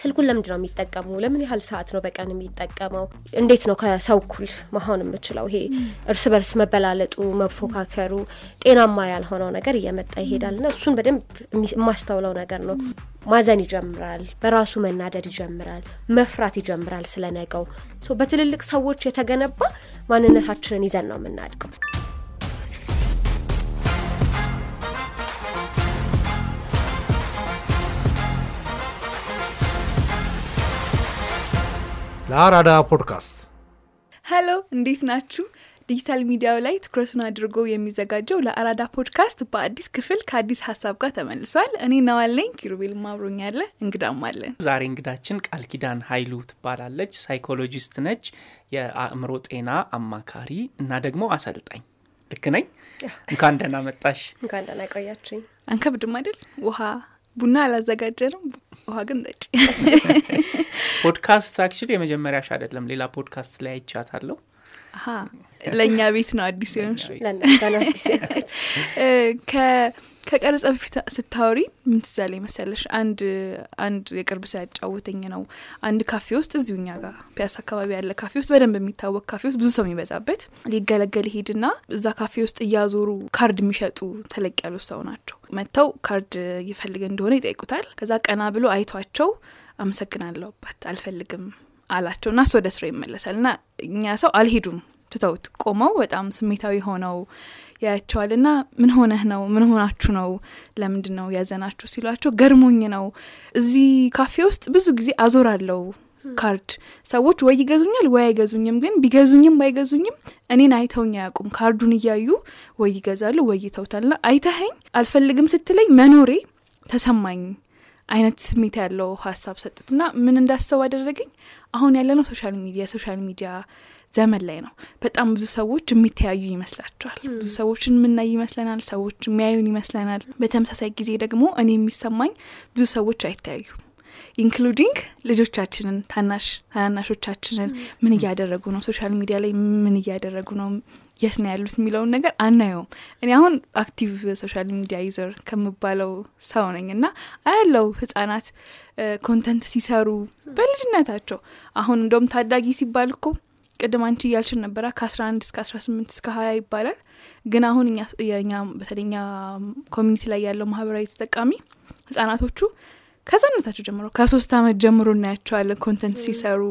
ስልኩን ለምንድን ነው የሚጠቀሙ? ለምን ያህል ሰዓት ነው በቀን የሚጠቀመው? እንዴት ነው ከሰው እኩል መሆን የምችለው? ይሄ እርስ በርስ መበላለጡ፣ መፎካከሩ ጤናማ ያልሆነው ነገር እየመጣ ይሄዳል ና እሱን በደንብ የማስተውለው ነገር ነው። ማዘን ይጀምራል፣ በራሱ መናደድ ይጀምራል፣ መፍራት ይጀምራል ስለነገው። በትልልቅ ሰዎች የተገነባ ማንነታችንን ይዘን ነው የምናድገው። ለአራዳ podcast hello፣ እንዴት ናችሁ? ዲጂታል ሚዲያው ላይ ትኩረቱን አድርጎ የሚዘጋጀው ለአራዳ ፖድካስት በአዲስ ክፍል ከአዲስ ሀሳብ ጋር ተመልሷል። እኔ ነዋለኝ ኪሩቤል አብሮኛል እንግዳም አለን። ዛሬ እንግዳችን ቃል ኪዳን ኃይሉ ትባላለች። psychologist ነች፣ የአእምሮ ጤና አማካሪ እና ደግሞ አሰልጣኝ። ልክ ነኝ? እንኳን ደህና መጣሽ። እንኳን ደህና ቆያችሁኝ። አንከብድም አይደል? ውሃ ቡና አላዘጋጀንም፣ ውሃ ግን ጠጪ። ፖድካስት actually የመጀመሪያሽ አይደለም፣ ሌላ ፖድካስት ላይ አይቻታለሁ። ለእኛ ቤት ነው አዲስ የሆነው። ከቀረጸ በፊት ስታወሪ ምን ትዝ አለኝ መሰለሽ? አንድ አንድ የቅርብ ሰው ያጫወተኝ ነው። አንድ ካፌ ውስጥ እዚሁ እኛ ጋር ፒያሳ አካባቢ ያለ ካፌ ውስጥ በደንብ የሚታወቅ ካፌ ውስጥ ብዙ ሰው የሚበዛበት ሊገለገል ሄድና እዛ ካፌ ውስጥ እያዞሩ ካርድ የሚሸጡ ተለቅ ያሉ ሰው ናቸው። መጥተው ካርድ ይፈልግ እንደሆነ ይጠይቁታል። ከዛ ቀና ብሎ አይቷቸው አመሰግናለሁ አባት አልፈልግም አላቸው እና እሱ ወደ ስራው ይመለሳል። እና እኛ ሰው አልሄዱም ትተውት ቆመው በጣም ስሜታዊ ሆነው ያያቸዋል። ና ምን ሆነህ ነው? ምን ሆናችሁ ነው? ለምንድን ነው ያዘናችሁ? ሲሏቸው ገርሞኝ ነው። እዚህ ካፌ ውስጥ ብዙ ጊዜ አዞራለው ካርድ ሰዎች ወይ ይገዙኛል ወይ አይገዙኝም። ግን ቢገዙኝም ባይገዙኝም እኔን አይተውኝ አያውቁም። ካርዱን እያዩ ወይ ይገዛሉ ወይ ይተውታል። ና አይተኸኝ አልፈልግም ስትለኝ መኖሬ ተሰማኝ አይነት ስሜት ያለው ሀሳብ ሰጡት እና ምን እንዳስበው አደረገኝ። አሁን ያለነው social media social media ዘመን ላይ ነው። በጣም ብዙ ሰዎች የሚተያዩ ይመስላቸዋል። ብዙ ሰዎችን የምናይ ይመስለናል። ሰዎች የሚያዩን ይመስለናል። በተመሳሳይ ጊዜ ደግሞ እኔ የሚሰማኝ ብዙ ሰዎች አይተያዩም። including ልጆቻችንን፣ ታናሽ ታናናሾቻችንን ምን እያደረጉ ነው፣ social media ላይ ምን እያደረጉ ነው፣ የት ነው ያሉት የሚለውን ነገር አናየውም። እኔ አሁን active social media user ከምባለው ሰው ነኝ እና አያለው ህጻናት content ሲሰሩ በልጅነታቸው አሁን እንደውም ታዳጊ ሲባል እኮ ቅድም አንቺ እያልሽን ከአስራ አንድ እስከ አስራ ስምንት እስከ ሀያ ይባላል። ግን አሁን እኛ በተለይ እኛ community ላይ ያለው ማህበራዊ ተጠቃሚ ህጻናቶቹ ከህጻነታቸው ጀምሮ ከሶስት አመት ጀምሮ እናያቸዋለን content ሲሰሩ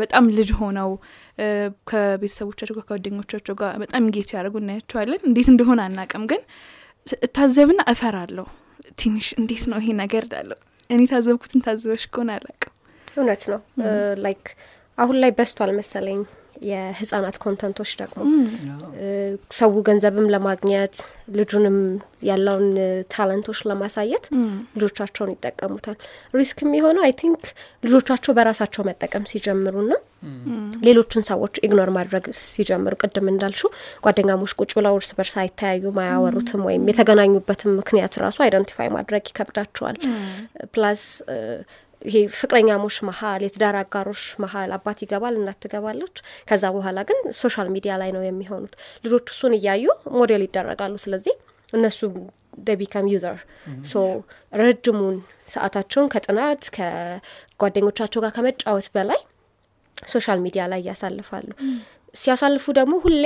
በጣም ልጅ ሆነው ከቤተሰቦቻቸው ጋር ከጓደኞቻቸው ጋር በጣም engage ያደርጉ እናያቸዋለን። እንዴት እንደሆነ አናቅም፣ ግን እታዘብና እፈራለሁ ትንሽ እንዴት ነው ይሄ ነገር ዳለው እኔ ታዘብኩትን ታዘበሽ ከሆነ አላቅም። እውነት ነው like አሁን ላይ በስቷል መሰለኝ የህጻናት content ኦች ደግሞ ሰው ገንዘብም ለማግኘት ልጁንም ያለውን talent ኦች ለማሳየት ልጆቻቸውን ይጠቀሙታል። risk የሚሆነው I think ልጆቻቸው በራሳቸው መጠቀም ሲጀምሩና ሌሎቹን ሰዎች ignore ማድረግ ሲጀምሩ፣ ቅድም እንዳልሽው ጓደኛሞች ቁጭ ብለው እርስ በርስ አይተያዩም፣ አያወሩትም ወይም የተገናኙበትም ምክንያት ራሱ identify ማድረግ ይከብዳቸዋል። plus ይሄ ፍቅረኛሞች መሀል የትዳር አጋሮች መሀል አባት ይገባል፣ እናት ትገባለች። ከዛ በኋላ ግን social media ላይ ነው የሚሆኑት። ልጆች እሱን እያዩ ሞዴል ይደረጋሉ። ስለዚህ እነሱ they become user so ረጅሙን ሰዓታቸውን ከጥናት ከጓደኞቻቸው ጋር ከመጫወት በላይ social media ላይ ያሳልፋሉ። ሲያሳልፉ ደግሞ ሁሌ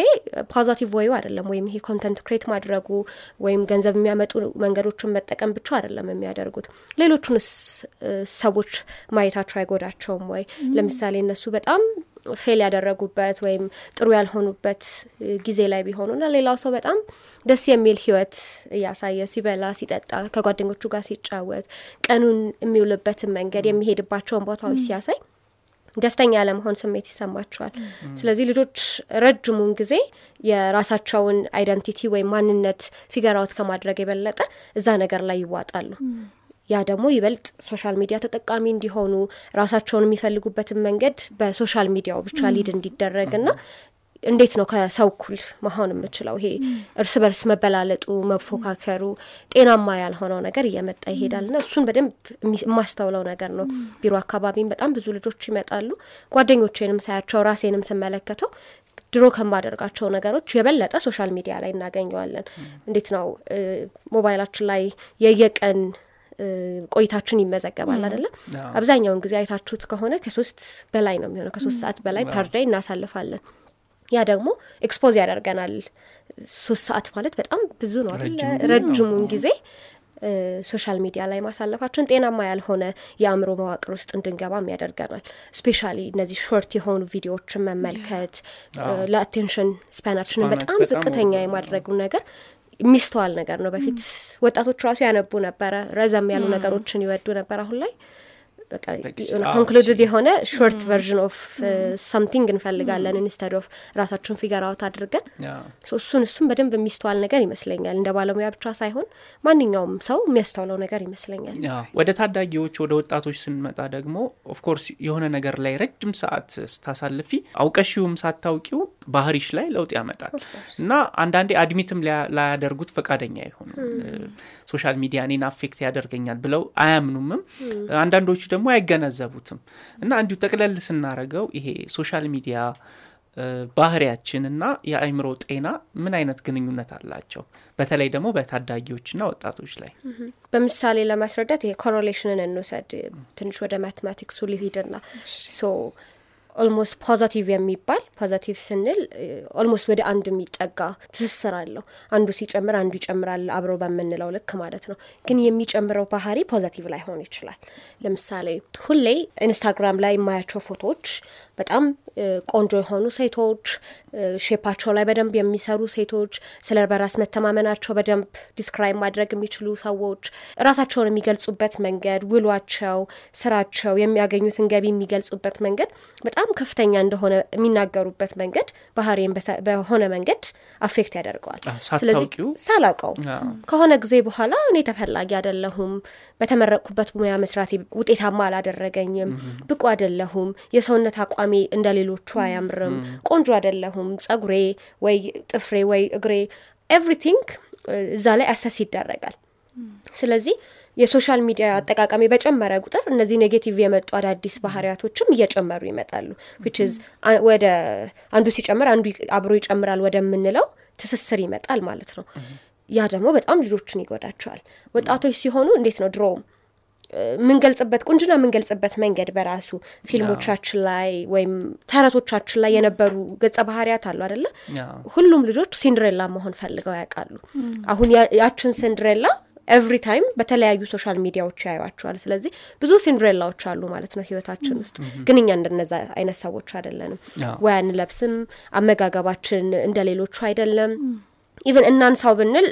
positive way አይደለም፣ ወይም ይሄ content create ማድረጉ ወይም ገንዘብ የሚያመጡ መንገዶችን መጠቀም ብቻ አይደለም የሚያደርጉት። ሌሎቹንስ ሰዎች ማየታቸው አይጎዳቸውም ወይ? ለምሳሌ እነሱ በጣም fail ያደረጉበት ወይም ጥሩ ያልሆኑበት ጊዜ ላይ ቢሆኑና ሌላው ሰው በጣም ደስ የሚል ህይወት እያሳየ ሲበላ፣ ሲጠጣ፣ ከጓደኞቹ ጋር ሲጫወት፣ ቀኑን የሚውልበትን መንገድ የሚሄድባቸውን ቦታዎች ሲያሳይ ደስተኛ ያለመሆን ስሜት ይሰማቸዋል። ስለዚህ ልጆች ረጅሙን ጊዜ የራሳቸውን identity ወይም ማንነት figure out ከማድረግ የበለጠ እዛ ነገር ላይ ይዋጣሉ። ያ ደግሞ ይበልጥ social media ተጠቃሚ እንዲሆኑ ራሳቸውን የሚፈልጉበትን መንገድ በ social media ው ብቻ lead እንዲደረግና እንዴት ነው ከሰው እኩል መሆን የምችለው? ይሄ እርስ በርስ መበላለጡ፣ መፎካከሩ ጤናማ ያልሆነው ነገር እየመጣ ይሄዳል ና እሱን በደንብ የማስተውለው ነገር ነው። ቢሮ አካባቢም በጣም ብዙ ልጆች ይመጣሉ። ጓደኞቼንም ሳያቸው ራሴንም ስመለከተው ድሮ ከማደርጋቸው ነገሮች የበለጠ social media ላይ እናገኘዋለን። እንዴት ነው ሞባይላችን ላይ የየቀን ቆይታችን ይመዘገባል አይደለም አብዛኛውን ጊዜ አይታችሁት ከሆነ ከሶስት በላይ ነው የሚሆነው ከሶስት ሰዓት በላይ per day እናሳልፋለን ያ ደግሞ expose ያደርገናል። ሶስት ሰዓት ማለት በጣም ብዙ ነው ረጅሙን ጊዜ social media ላይ ማሳለፋችን ጤናማ ያልሆነ የአእምሮ መዋቅር ውስጥ እንድንገባም ያደርገናል specially እነዚህ short የሆኑ ቪዲዮዎችን መመልከት ለ attention span ኣችንን በጣም ዝቅተኛ የማድረጉ ነገር የሚስተዋል ነገር ነው። በፊት ወጣቶች ራሱ ያነቡ ነበረ ረዘም ያሉ ነገሮችን ይወዱ ነበር። አሁን ላይ በቃ concluded የሆነ short version of something እንፈልጋለን instead of ራሳችን figure out አድርገን እሱን እሱን በደንብ የሚስተዋል ነገር ይመስለኛል። እንደ ባለሙያ ብቻ ሳይሆን ማንኛውም ሰው የሚያስተውለው ነገር ይመስለኛል። ወደ ታዳጊዎች ወደ ወጣቶች ስንመጣ ደግሞ of course የሆነ ነገር ላይ ረጅም ሰዓት ስታሳልፊ አውቀሽውም ሳታውቂው ባህሪሽ ላይ ለውጥ ያመጣል። እና አንዳንዴ admit ም ላያደርጉት ፈቃደኛ አይሆኑ social media እኔን affect ያደርገኛል ብለው አያምኑምም። አንዳንዶቹ ደግሞ አይገነዘቡትም። እና እንዲሁ ጠቅለል ስናረገው ይሄ social media ባህሪያችን እና የአእምሮ ጤና ምን አይነት ግንኙነት አላቸው? በተለይ ደግሞ በታዳጊዎችና ወጣቶች ላይ። በምሳሌ ለማስረዳት ይሄ correlation ን እንውሰድ። ትንሽ ወደ mathematics ኡ ልሂድና so almost positive የሚባል positive ስንል almost ወደ አንድ የሚጠጋ ትስስር አለው። አንዱ ሲጨምር አንዱ ይጨምራል አብሮ በምንለው ልክ ማለት ነው። ግን የሚጨምረው ባህሪ positive ላይሆን ይችላል። ለምሳሌ ሁሌ ኢንስታግራም ላይ የማያቸው ፎቶዎች በጣም ቆንጆ የሆኑ ሴቶች shape ኣቸው ላይ በደንብ የሚሰሩ ሴቶች ስለ በራስ መተማመናቸው በደንብ describe ማድረግ የሚችሉ ሰዎች ራሳቸውን የሚገልጹበት መንገድ ውሏቸው ስራቸው የሚያገኙትን ገቢ የሚገልጹበት መንገድ በጣም ከፍተኛ እንደሆነ የሚናገሩበት መንገድ ባህሪን በሆነ መንገድ affect ያደርገዋል። ስለዚህ ሳላውቀው። ከሆነ ጊዜ በኋላ እኔ ተፈላጊ አይደለሁም በተመረቅኩበት ሙያ መስራት ውጤታማ አላደረገኝም ብቁ አይደለሁም የሰውነት አቋሜ እንደ ሌሎቹ አያምርም ቆንጆ አይደለሁም ጸጉሬ ወይ ጥፍሬ ወይ እግሬ everything እዛ ላይ assess ይደረጋል። ስለዚህ የ social media አጠቃቀሜ በጨመረ ቁጥር እነዚህ negative የመጡ አዳዲስ ባህሪያቶችም እየጨመሩ ይመጣሉ። ወደ አንዱ ሲጨምር አንዱ አብሮ ይጨምራል ወደምንለው ትስስር ይመጣል ማለት ነው። ያ ደግሞ በጣም ልጆችን ይጎዳቸዋል። ወጣቶች ሲሆኑ እንዴት ነው ድሮም የምንገልጽበት ቁንጅና የምንገልጽበት መንገድ በራሱ ፊልሞቻችን ላይ ወይም ተረቶቻችን ላይ የነበሩ ገጸ ባህሪያት አሉ አይደል ሁሉም ልጆች ሲንድሬላ መሆን ፈልገው ያውቃሉ። አሁን ያችን ሲንድሬላ every time በተለያዩ social ሚዲያዎች ያዩዋቸዋል። ስለዚህ ብዙ ሲንድሬላዎች አሉ ማለት ነው ህይወታችን ውስጥ። ግን እኛ እንደነዛ አይነት ሰዎች አይደለንም። ወይ አንለብስም አመጋገባችን እንደ ሌሎቹ አይደለም። even እናንሳው ብንል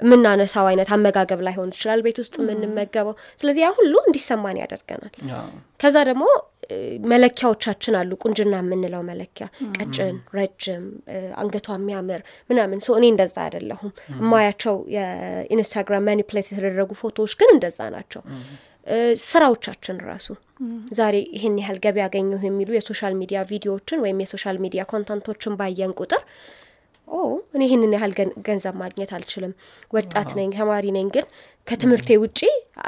የምናነሳው አይነት አመጋገብ ላይሆን ይችላል ቤት ውስጥ የምንመገበው። ስለዚህ ያ ሁሉ እንዲሰማን ያደርገናል። ከዛ ደግሞ መለኪያዎቻችን አሉ። ቁንጅና የምንለው መለኪያ ቀጭን ረጅም አንገቷ የሚያምር ምናምን። እኔ እንደዛ አይደለሁም። የማያቸው የኢንስታግራም manipulate የተደረጉ ፎቶዎች ግን እንደዛ ናቸው። ስራዎቻችን ራሱ ዛሬ ይህን ያህል ገቢ ያገኘሁ የሚሉ የ social media ቪዲዮዎችን ወይም የ social media content ኦችን ባየን ቁጥር ኦ እኔ ይህንን ያህል ገንዘብ ማግኘት አልችልም። ወጣት ነኝ ተማሪ ነኝ ግን ከትምህርቴ ውጪ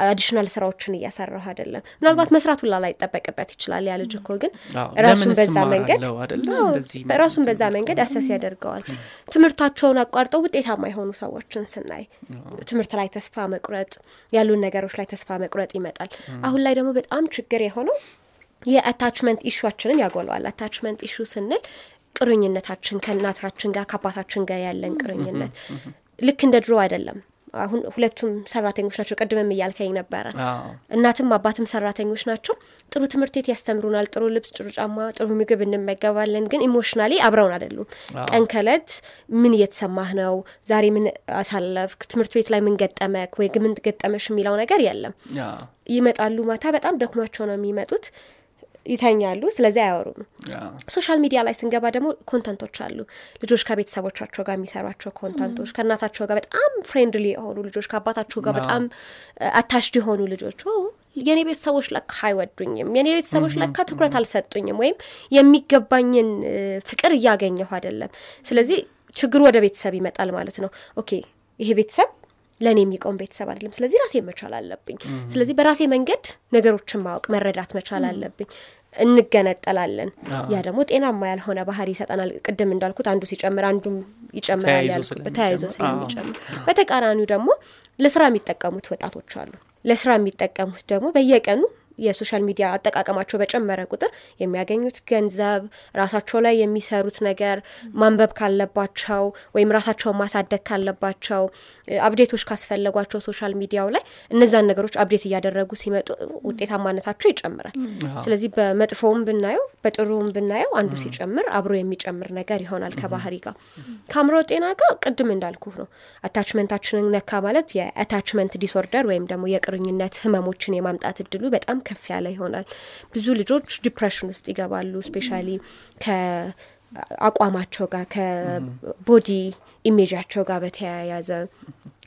additional ስራዎችን እየሰራሁ አይደለም። ምናልባት መስራት ሁላ ላይ ይጠበቅበት ይችላል ያ ልጅ እኮ ግን ራሱን በዛ መንገድ ራሱን በዛ መንገድ assess ያደርገዋል። ትምህርታቸውን አቋርጠው ውጤታማ የሆኑ ሰዎችን ስናይ ትምህርት ላይ ተስፋ መቁረጥ ያሉን ነገሮች ላይ ተስፋ መቁረጥ ይመጣል። አሁን ላይ ደግሞ በጣም ችግር የሆነው የ attachment issue ኣችንን ያጎለዋል attachment issue ስንል ቁርኝነታችን ከእናታችን ጋር ከአባታችን ጋር ያለን ቁርኝነት ልክ እንደ ድሮ አይደለም አሁን ሁለቱም ሰራተኞች ናቸው ቅድምም እያልከኝ ነበረ እናትም አባትም ሰራተኞች ናቸው ጥሩ ትምህርት ቤት ያስተምሩናል ጥሩ ልብስ ጥሩ ጫማ ጥሩ ምግብ እንመገባለን ግን emotionally አብረውን አይደሉም ቀን ከዕለት ምን እየተሰማህ ነው ዛሬ ምን አሳለፍክ ትምህርት ቤት ላይ ምን ገጠመክ ወይ ምን ገጠመሽ የሚለው ነገር የለም ይመጣሉ ማታ በጣም ደክሟቸው ነው የሚመጡት ይተኛሉ ስለዚህ አያወሩም። social media ላይ ስንገባ ደግሞ content ኦች አሉ። ልጆች ከቤተሰቦቻቸው ጋር የሚሰሯቸው content ኦች ከእናታቸው ጋር በጣም friendly የሆኑ ልጆች ከአባታቸው ጋር በጣም attached የሆኑ ልጆች የኔ ቤተሰቦች ለካ አይወዱኝም የኔ ቤተሰቦች ለካ ትኩረት አልሰጡኝም ወይም የሚገባኝን ፍቅር እያገኘሁ አይደለም። ስለዚህ ችግሩ ወደ ቤተሰብ ይመጣል ማለት ነው። okay ይሄ ቤተሰብ ለእኔ የሚቆም ቤተሰብ አይደለም። ስለዚህ ራሴ መቻል አለብኝ። ስለዚህ በራሴ መንገድ ነገሮችን ማወቅ መረዳት መቻል አለብኝ። እንገነጠላለን። ያ ደግሞ ጤናማ ያልሆነ ባህሪ ይሰጠናል። ቅድም እንዳልኩት አንዱ ሲጨምር አንዱም ይጨምራል ያልኩበት ተያይዞ ስለሚጨምር። በተቃራኒው ደግሞ ለስራ የሚጠቀሙት ወጣቶች አሉ። ለስራ የሚጠቀሙት ደግሞ በየቀኑ የ social media አጠቃቀማቸው በጨመረ ቁጥር የሚያገኙት ገንዘብ ራሳቸው ላይ የሚሰሩት ነገር ማንበብ ካለባቸው ወይም ራሳቸውን ማሳደግ ካለባቸው update ኦች ካስፈለጓቸው social ሚዲያው ላይ እነዛን ነገሮች update እያደረጉ ሲመጡ ውጤታማነታቸው ይጨምራል። ስለዚህ በመጥፎውም ብናየው በጥሩም ብናየው አንዱ ሲጨምር አብሮ የሚጨምር ነገር ይሆናል ከባህሪ ጋር። ከአእምሮ ጤና ጋር ቅድም እንዳልኩ ነው። attachment ኣችንን ነካ ማለት የ attachment disorder ወይም ደግሞ የቁርኝነት ህመሞችን የማምጣት እድሉ በጣም ከፍ ያለ ይሆናል። ብዙ ልጆች depression ውስጥ ይገባሉ። especially ከአቋማቸው ጋር ከ body image ኣቸው ጋር በተያያዘ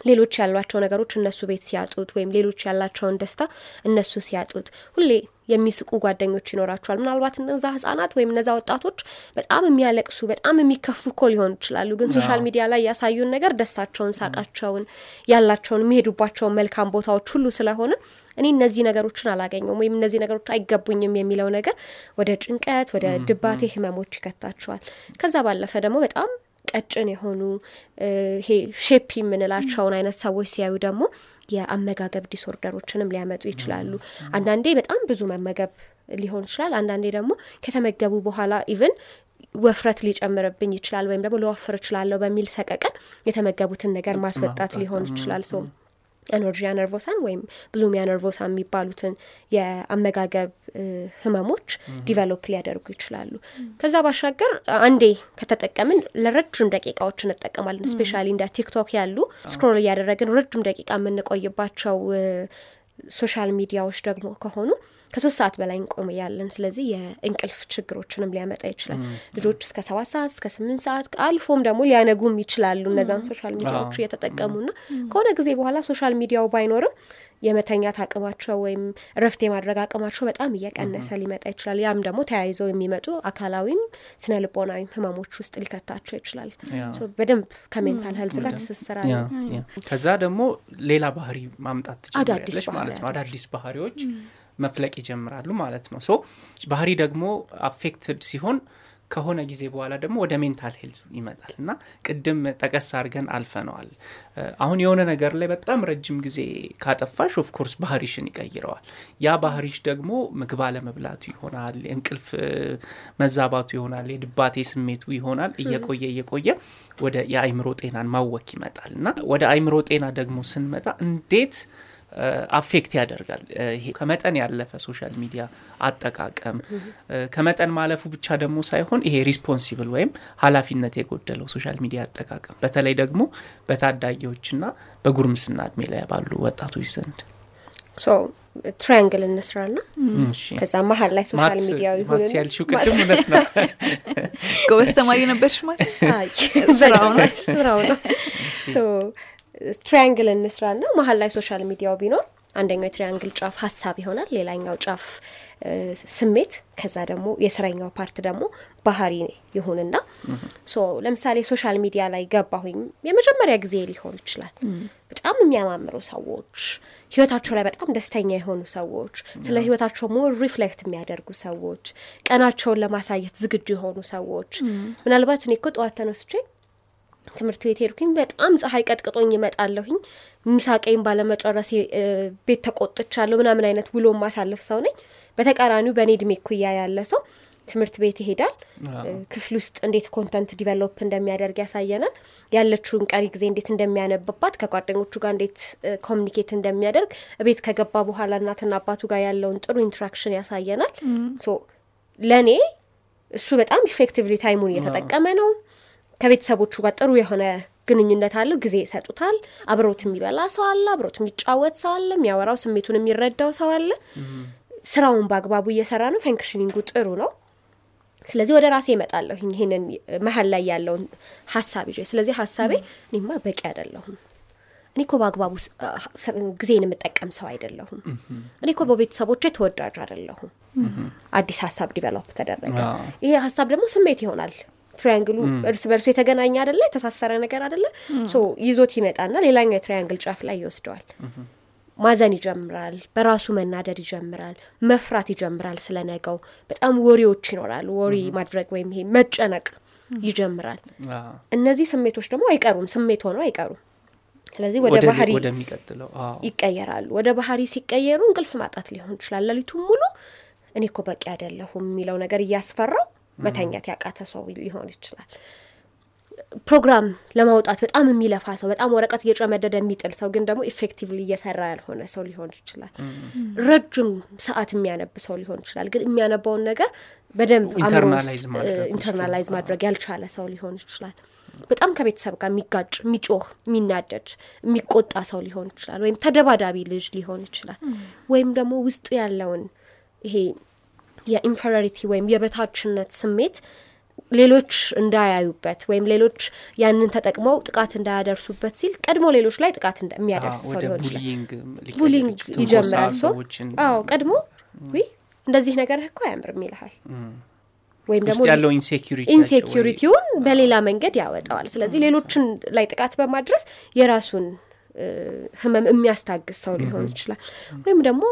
ሌሎች ያሏቸው ነገሮች እነሱ ቤት ሲያጡት ወይም ሌሎች ያላቸውን ደስታ እነሱ ሲያጡት ሁሌ የሚስቁ ጓደኞች ይኖራቸዋል። ምናልባት እነዛ ህጻናት ወይም እነዛ ወጣቶች በጣም የሚያለቅሱ በጣም የሚከፉ እኮ ሊሆኑ ይችላሉ። ግን social media ላይ ያሳዩን ነገር ደስታቸውን፣ ሳቃቸውን፣ ያላቸውን የሚሄዱባቸውን መልካም ቦታዎች ሁሉ ስለሆነ እኔ እነዚህ ነገሮችን አላገኘውም ወይም እነዚህ ነገሮች አይገቡኝም የሚለው ነገር ወደ ጭንቀት፣ ወደ ድባቴ ህመሞች ይከታቸዋል። ከዛ ባለፈ ደግሞ በጣም ቀጭን የሆኑ ይሄ shape የምንላቸውን አይነት ሰዎች ሲያዩ ደግሞ የአመጋገብ disorder ኦችንም ሊያመጡ ይችላሉ። አንዳንዴ በጣም ብዙ መመገብ ሊሆን ይችላል። አንዳንዴ ደግሞ ከተመገቡ በኋላ ኢቭን ወፍረት ሊጨምርብኝ ይችላል ወይም ደግሞ ልወፍር እችላለሁ በሚል ሰቀቀን የተመገቡትን ነገር ማስወጣት ሊሆን ይችላል። so anorexia nervosa ን ወይም bulimia nervosa የሚባሉትን የአመጋገብ ህመሞች develop ሊያደርጉ ይችላሉ። ከዛ ባሻገር አንዴ ከተጠቀምን ለረጅም ደቂቃዎች እንጠቀማለን። especially እንደ ቲክቶክ ያሉ scroll እያደረግን ረጅም ደቂቃ የምንቆይባቸው social ሚዲያዎች ደግሞ ከሆኑ ከሶስት ሰዓት በላይ እንቆያለን። ስለዚህ የእንቅልፍ ችግሮችንም ሊያመጣ ይችላል። ልጆች እስከ ሰባት ሰዓት እስከ ስምንት ሰዓት አልፎም ደግሞ ሊያነጉም ይችላሉ። እነዛን social ሚዲያዎቹ እየተጠቀሙና ከሆነ ጊዜ በኋላ social ሚዲያው ባይኖርም የመተኛት አቅማቸው ወይም እረፍት የማድረግ አቅማቸው በጣም እየቀነሰ ሊመጣ ይችላል። ያም ደግሞ ተያይዘው የሚመጡ አካላዊም ስነ ልቦናዊም ህመሞች ውስጥ ሊከታቸው ይችላል። በደንብ ከ mental health ጋር ትስስር አለ። ከዛ ደግሞ ሌላ ባህሪ ማምጣት ትጀምሪያለሽ ማለት ነው። አዳዲስ ባህሪዎች መፍለቅ ይጀምራሉ ማለት ነው። so ባህሪ ደግሞ affected ሲሆን ከሆነ ጊዜ በኋላ ደግሞ ወደ mental health ይመጣል እና ቅድም ጠቀስ አድርገን አልፈነዋል። አሁን የሆነ ነገር ላይ በጣም ረጅም ጊዜ ካጠፋሽ of course ባህሪሽን ይቀይረዋል። ያ ባህሪሽ ደግሞ ምግብ አለመብላቱ ይሆናል፣ የእንቅልፍ መዛባቱ ይሆናል፣ የድባቴ ስሜቱ ይሆናል። እየቆየ እየቆየ ወደ የአይምሮ ጤናን ማወክ ይመጣል እና ወደ አይምሮ ጤና ደግሞ ስንመጣ እንዴት affect ያደርጋል። ይሄ ከመጠን ያለፈ social media አጠቃቀም ከመጠን ማለፉ ብቻ ደግሞ ሳይሆን ይሄ responsible ወይም ኃላፊነት የጎደለው social media አጠቃቀም በተለይ ደግሞ በታዳጊዎችና በጉርምስና እድሜ ላይ ባሉ ወጣቶች ዘንድ so triangle እንስራ ና ከዛ መሀል ላይ social media ይሁን ያልሽው ቅድም እውነት ነው። ጎበዝ ተማሪ ነበርሽ ማለት ስራው ነው። triangle እንስራ ና መሀል ላይ social media ው ቢኖር አንደኛው የ triangle ጫፍ ሀሳብ ይሆናል፣ ሌላኛው ጫፍ ስሜት፣ ከዛ ደግሞ የሶስተኛው part ደግሞ ባህሪ ይሁንና so ለምሳሌ social media ላይ ገባሁኝ የመጀመሪያ ጊዜ ሊሆን ይችላል። በጣም የሚያማምሩ ሰዎች፣ ህይወታቸው ላይ በጣም ደስተኛ የሆኑ ሰዎች፣ ስለ ህይወታቸው more reflect የሚያደርጉ ሰዎች፣ ቀናቸውን ለማሳየት ዝግጁ የሆኑ ሰዎች ምናልባት እኔ እኮ ጠዋት ተነስቼ ትምህርት ቤት ሄድኩኝ። በጣም ፀሐይ ቀጥቅጦኝ ይመጣለሁኝ። ምሳቃዬን ባለመጨረሴ ቤት ተቆጥቻለሁ ምናምን አይነት ውሎ የማሳልፍ ሰው ነኝ። በተቃራኒው በእኔ እድሜ እኩያ ያለ ሰው ትምህርት ቤት ይሄዳል። ክፍል ውስጥ እንዴት content develop እንደሚያደርግ ያሳየናል። ያለችውን ቀሪ ጊዜ እንዴት እንደሚያነብባት፣ ከጓደኞቹ ጋር እንዴት communicate እንደሚያደርግ፣ ቤት ከገባ በኋላ እናትና አባቱ ጋር ያለውን ጥሩ interaction ያሳየናል። so ለእኔ እሱ በጣም effectively time ኡን እየተጠቀመ ነው። ከቤተሰቦቹ ጋር ጥሩ የሆነ ግንኙነት አለው። ጊዜ ይሰጡታል። አብረውት የሚበላ ሰው አለ። አብረውት የሚጫወት ሰው አለ። የሚያወራው ስሜቱን የሚረዳው ሰው አለ። ስራውን በአግባቡ እየሰራ ነው። functioning ኡ ጥሩ ነው። ስለዚህ ወደ ራሴ እመጣለሁ ይህንን መሀል ላይ ያለውን ሀሳብ ይዤ። ስለዚህ ሀሳቤ እኔማ በቂ አይደለሁም፣ እኔ እኮ በአግባቡ ጊዜን የምጠቀም ሰው አይደለሁም፣ እኔ እኮ በቤተሰቦቼ ተወዳጅ አይደለሁም። አዲስ ሀሳብ develop ተደረገ። ይሄ ሀሳብ ደግሞ ስሜት ይሆናል። ትሪያንግሉ እርስ በርሱ የተገናኘ አደለ፣ የተሳሰረ ነገር አደለ። ይዞት ይመጣና ሌላኛው የትሪያንግል ጫፍ ላይ ይወስደዋል። ማዘን ይጀምራል። በራሱ መናደድ ይጀምራል። መፍራት ይጀምራል። ስለ ነገው በጣም ወሬዎች ይኖራሉ። ወሬ ማድረግ ወይም ይሄ መጨነቅ ይጀምራል። እነዚህ ስሜቶች ደግሞ አይቀሩም፣ ስሜት ሆነው አይቀሩም። ስለዚህ ወደ ባህሪ ይቀየራሉ። ወደ ባህሪ ሲቀየሩ እንቅልፍ ማጣት ሊሆን ይችላል። ሌሊቱን ሙሉ እኔ እኮ በቂ አይደለሁም የሚለው ነገር እያስፈራው መተኛት ያቃተው ሰው ሊሆን ይችላል። ፕሮግራም ለማውጣት በጣም የሚለፋ ሰው፣ በጣም ወረቀት እየጨመደደ የሚጥል ሰው ግን ደግሞ effectively እየሰራ ያልሆነ ሰው ሊሆን ይችላል። ረጅም ሰዓት የሚያነብ ሰው ሊሆን ይችላል። ግን የሚያነባውን ነገር በደንብ internalize ማድረግ ያልቻለ ሰው ሊሆን ይችላል። በጣም ከቤተሰብ ጋር የሚጋጭ የሚጮህ፣ የሚናደድ፣ የሚቆጣ ሰው ሊሆን ይችላል። ወይም ተደባዳቢ ልጅ ሊሆን ይችላል። ወይም ደግሞ ውስጡ ያለውን ይሄ የ inferiority ወይም የበታችነት ስሜት ሌሎች እንዳያዩበት ወይም ሌሎች ያንን ተጠቅመው ጥቃት እንዳያደርሱበት ሲል ቀድሞ ሌሎች ላይ ጥቃት የሚያደርስ ሰው ሊሆን ይችላል። bullying ይጀምራል ሰው አዎ ቀድሞ እንደዚህ ነገርህ እኮ አያምርም ይልሃል ወይም ደግሞ ያለው insecurity ውን በሌላ መንገድ ያወጣዋል። ስለዚህ ሌሎችን ላይ ጥቃት በማድረስ የራሱን ህመም የሚያስታግስ ሰው ሊሆን ይችላል። ወይም ደግሞ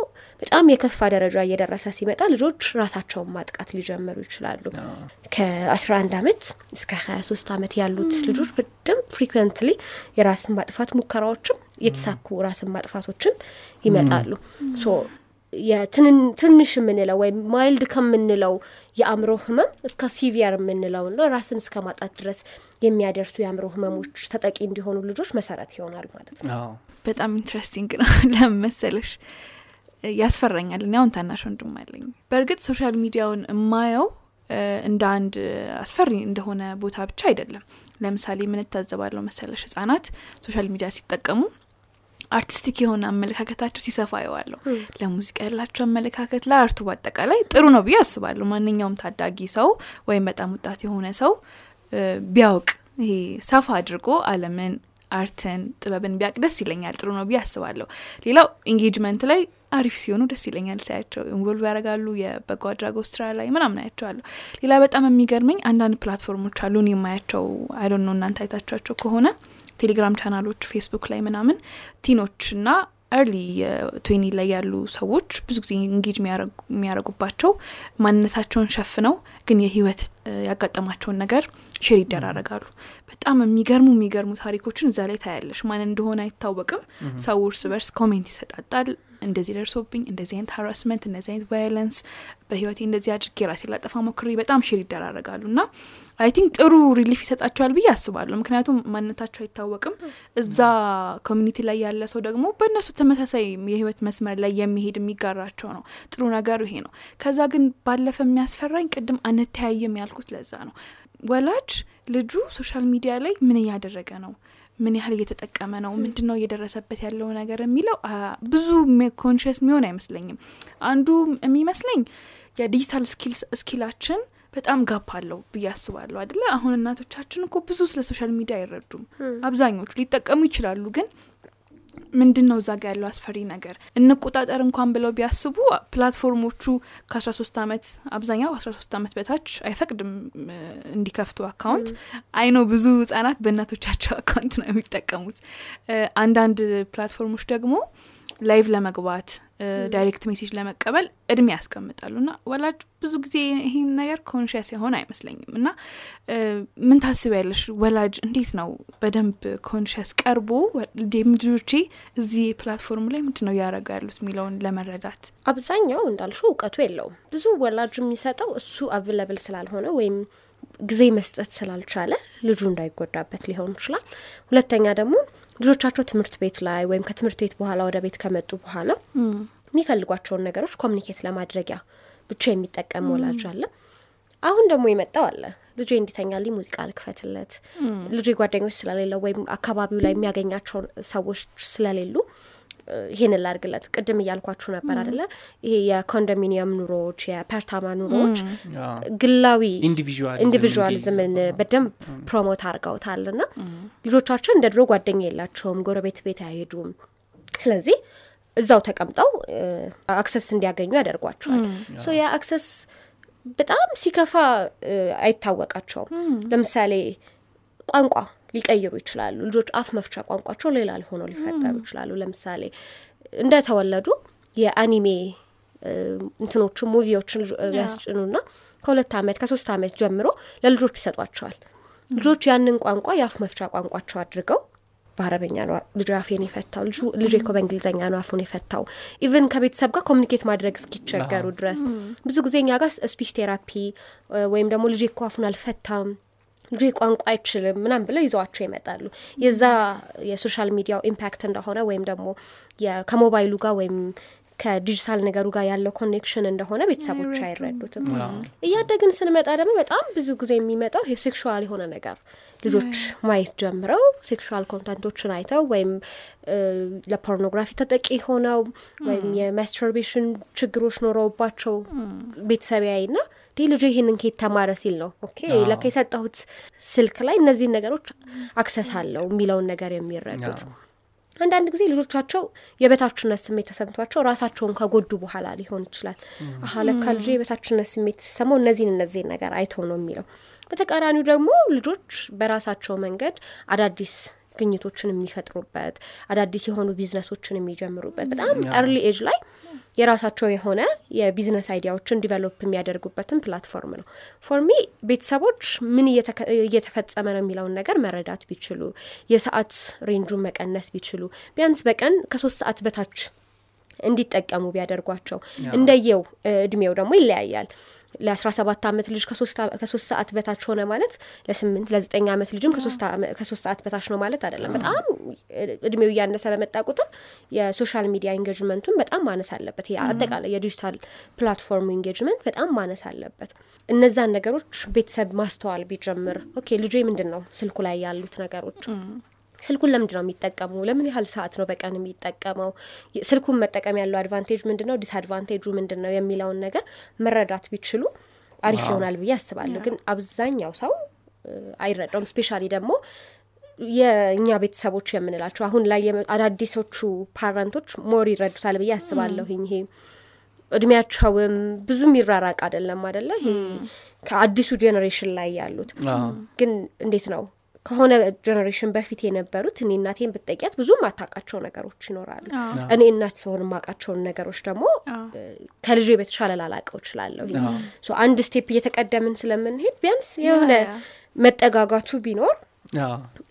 በጣም የከፋ ደረጃ እየደረሰ ሲመጣ ልጆች ራሳቸውን ማጥቃት ሊጀምሩ ይችላሉ። ከ11 ዓመት እስከ 23 ዓመት ያሉት ልጆች በደንብ frequently የራስን ማጥፋት ሙከራዎችም የተሳኩ ራስን ማጥፋቶችም ይመጣሉ። ትንሽ የምንለው ወይም mild ከምንለው የአእምሮ ህመም እስከ severe የምንለው ና ራስን እስከ ማጣት ድረስ የሚያደርሱ የአእምሮ ህመሞች ተጠቂ እንዲሆኑ ልጆች መሰረት ይሆናል ማለት ነው። በጣም interesting ነው። ለምን ያስፈራኛል። እኔ አሁን ታናሽ ወንድም አለኝ። በእርግጥ social media ውን የማየው እንደ አንድ አስፈሪ እንደሆነ ቦታ ብቻ አይደለም። ለምሳሌ ምን እታዘባለሁ መሰለሽ ህጻናት social media ሲጠቀሙ artistic የሆነ አመለካከታቸው ሲሰፋ የዋለሁ ለሙዚቃ ያላቸው አመለካከት ለ art ኡ በአጠቃላይ ጥሩ ነው ብዬ አስባለሁ። ማንኛውም ታዳጊ ሰው ወይም በጣም ወጣት የሆነ ሰው ቢያውቅ ይሄ ሰፋ አድርጎ ዓለምን art ን ጥበብን ቢያውቅ ደስ ይለኛል። ጥሩ ነው ብዬ አስባለሁ። ሌላው engagement ላይ አሪፍ ሲሆኑ ደስ ይለኛል ሳያቸው involve ያደርጋሉ የበጎ አድራጎት ስራ ላይ ምናምን አያቸዋለሁ። ሌላ በጣም የሚገርመኝ አንዳንድ platform ኦች አሉ እኔ የማያቸው I don't know እናንተ አይታችኋቸው ከሆነ ቴሌግራም ቻናሎች፣ ፌስቡክ ላይ ምናምን teen ኦች እና early twenty ላይ ያሉ ሰዎች ብዙ ጊዜ engage የሚያደርጉባቸው ማንነታቸውን ሸፍነው ግን የህይወት ያጋጠማቸውን ነገር share ይደራረጋሉ። በጣም የሚገርሙ የሚገርሙ ታሪኮችን እዛ ላይ ታያለሽ። ማን እንደሆነ አይታወቅም። ሰው እርስ በርስ comment ይሰጣጣል። እንደዚህ ደርሶብኝ፣ እንደዚህ አይነት harassment፣ እንደዚህ አይነት violence በህይወቴ እንደዚህ አድርጌ ራሴ ላጠፋ ሞክሬ በጣም share ይደራረጋሉ እና I think ጥሩ relief ይሰጣቸዋል ብዬ አስባለሁ። ምክንያቱም ማንነታቸው አይታወቅም። እዛ community ላይ ያለ ሰው ደግሞ በእነሱ ተመሳሳይ የህይወት መስመር ላይ የሚሄድ የሚጋራቸው ነው። ጥሩ ነገሩ ይሄ ነው። ከዛ ግን ባለፈ የሚያስፈራኝ ቅድም አንተያይም ያልኩት ለዛ ነው። ወላጅ ልጁ social media ላይ ምን እያደረገ ነው ምን ያህል እየተጠቀመ ነው፣ ምንድን ነው እየደረሰበት ያለው ነገር የሚለው ብዙ conscious የሚሆን አይመስለኝም። አንዱ የሚመስለኝ የዲጂታል skill ኣችን በጣም gap አለው ብዬ አስባለሁ። አይደለ አሁን እናቶቻችን እኮ ብዙ ስለ social media አይረዱም። አብዛኞቹ ሊጠቀሙ ይችላሉ ግን ምንድን ነው እዛ ጋ ያለው አስፈሪ ነገር? እንቆጣጠር እንኳን ብለው ቢያስቡ platform ኦቹ ከአስራ ሶስት አመት አብዛኛው አስራ ሶስት አመት በታች አይፈቅድም እንዲከፍቱ account። I know ብዙ ህጻናት በእናቶቻቸው account ነው የሚጠቀሙት። አንዳንድ platform ኦች ደግሞ live ለመግባት direct message ለመቀበል እድሜ ያስቀምጣሉ እና ወላጅ ብዙ ጊዜ ይህን ነገር conscious የሆነ አይመስለኝም እና ምን ታስቢያለሽ ወላጅ እንዴት ነው በደንብ conscious ቀርቦ ልጆቼ እዚህ platform ላይ ምንድን ነው እያደረጉ ያሉት የሚለውን ለመረዳት አብዛኛው እንዳልሽው እውቀቱ የለውም። ብዙ ወላጅ የሚሰጠው እሱ available ስላልሆነ ወይም ጊዜ መስጠት ስላልቻለ ልጁ እንዳይጎዳበት ሊሆን ይችላል። ሁለተኛ ደግሞ ልጆቻቸው ትምህርት ቤት ላይ ወይም ከትምህርት ቤት በኋላ ወደ ቤት ከመጡ በኋላ የሚፈልጓቸውን ነገሮች communicate ለማድረጊያ ብቻ የሚጠቀም ወላጅ አለ። አሁን ደግሞ የመጣው አለ። ልጄ እንዲተኛልኝ ሙዚቃ ልክፈትለት፣ ልጄ ጓደኞች ስለሌለው ወይም አካባቢው ላይ የሚያገኛቸው ሰዎች ስለሌሉ ይሄንን ላድርግለት። ቅድም እያልኳችሁ ነበር አደለ? ይሄ የኮንዶሚኒየም ኑሮዎች፣ የአፓርታማ ኑሮዎች ግላዊ individualism individualism ን በደንብ promote አድርገውታል ና ልጆቻችን እንደ ድሮ ጓደኛ የላቸውም፣ ጎረቤት ቤት አይሄዱም። ስለዚህ እዛው ተቀምጠው access እንዲያገኙ ያደርጓቸዋል። so ያ access በጣም ሲከፋ አይታወቃቸውም። ለምሳሌ ቋንቋ ሊቀይሩ ይችላሉ። ልጆች አፍ መፍቻ ቋንቋቸው ሌላ ሊሆነው ሊፈጠሩ ይችላሉ። ለምሳሌ እንደተወለዱ የ anime እንትኖችን movie ዎችን ያስጭኑና ከሁለት ዓመት ከሶስት ዓመት ጀምሮ ለልጆች ይሰጧቸዋል። ልጆች ያንን ቋንቋ የአፍ መፍቻ ቋንቋቸው አድርገው በአረበኛ ነው ልጁ አፌን የፈታው። ልጁ እኮ በእንግሊዝኛ ነው አፉን የፈታው። even ከቤተሰብ ጋር communicate ማድረግ እስኪቸገሩ ድረስ ብዙ ጊዜ እኛ ጋር speech therapy ወይም ደግሞ ልጅ እኮ አፉን አልፈታም ልጁ ቋንቋ አይችልም ምናም ብለው ይዘዋቸው ይመጣሉ። የዛ የ social media ው impact እንደሆነ ወይም ደግሞ ከሞባይሉ ጋር ወይም ከዲጂታል ነገሩ ጋር ያለው connection እንደሆነ ቤተሰቦች አይረዱትም። እያደግን ስንመጣ ደግሞ በጣም ብዙ ጊዜ የሚመጣው የ sexual የሆነ ነገር ልጆች ማየት ጀምረው sexual content ኦችን አይተው ወይም ለፖርኖግራፊ ተጠቂ ሆነው ወይም የ masturbation ችግሮች ኖረውባቸው ቤተሰቢያዊ ና ዲ ልጁ ይህንን ኬት ተማረ ሲል ነው። okay ለካ የሰጠሁት ስልክ ላይ እነዚህን ነገሮች access አለው የሚለውን ነገር የሚረዱት አንዳንድ ጊዜ ልጆቻቸው የበታችነት ስሜት ተሰምቷቸው ራሳቸውን ከጎዱ በኋላ ሊሆን ይችላል። አሀ ለካ ልጁ የበታችነት ስሜት ተሰማው እነዚህን እነዚህን ነገር አይተው ነው የሚለው። በተቃራኒው ደግሞ ልጆች በራሳቸው መንገድ አዳዲስ ግኝቶችን የሚፈጥሩበት አዳዲስ የሆኑ ቢዝነሶችን የሚጀምሩበት በጣም early age ላይ የራሳቸው የሆነ የ business idea ዎችን develop የሚያደርጉበትን platform ነው። for me ቤተሰቦች ምን እየተፈጸመ ነው የሚለውን ነገር መረዳት ቢችሉ የሰዓት range ኡን መቀነስ ቢችሉ ቢያንስ በቀን ከሶስት ሰዓት በታች እንዲጠቀሙ ቢያደርጓቸው። እንደየው እድሜው ደግሞ ይለያያል። ለአስራ ሰባት አመት ልጅ ከሶስት ሰዓት በታች ሆነ ማለት ለስምንት ለዘጠኝ አመት ልጅም ከሶስት ሰዓት በታች ነው ማለት አይደለም። በጣም እድሜው እያነሰ በመጣ ቁጥር የ social media engagement ኡን በጣም ማነስ አለበት። አጠቃላይ የዲጂታል platform ኡ engagement በጣም ማነስ አለበት። እነዛን ነገሮች ቤተሰብ ማስተዋል ቢጀምር። okay ልጄ ምንድን ነው ስልኩ ላይ ያሉት ነገሮች ስልኩን ለምንድ ነው የሚጠቀመው? ለምን ያህል ሰዓት ነው በቀን የሚጠቀመው? ስልኩን መጠቀም ያለው advantage ምንድን ነው disadvantage ኡ ምንድን ነው የሚለውን ነገር መረዳት ቢችሉ አሪፍ ይሆናል ብዬ አስባለሁ። ግን አብዛኛው ሰው አይረዳውም። specially ደግሞ የእኛ ቤተሰቦች የምንላቸው አሁን ላይ አዳዲሶቹ parent ኦች more ይረዱታል ብዬ አስባለሁኝ። ይሄ እድሜያቸውም ብዙ የሚራራቅ አይደለም አደለ ይሄ ከአዲሱ generation ላይ ያሉት ግን እንዴት ነው ከሆነ generation በፊት የነበሩት እኔ እናቴን ብጠቂያት ብዙ ማታቃቸው ነገሮች ይኖራሉ። እኔ እናት ስሆን የማውቃቸውን ነገሮች ደግሞ ከልጅ በተሻለ ላላቀው እችላለሁ አንድ step እየተቀደምን ስለምንሄድ ቢያንስ የሆነ መጠጋጋቱ ቢኖር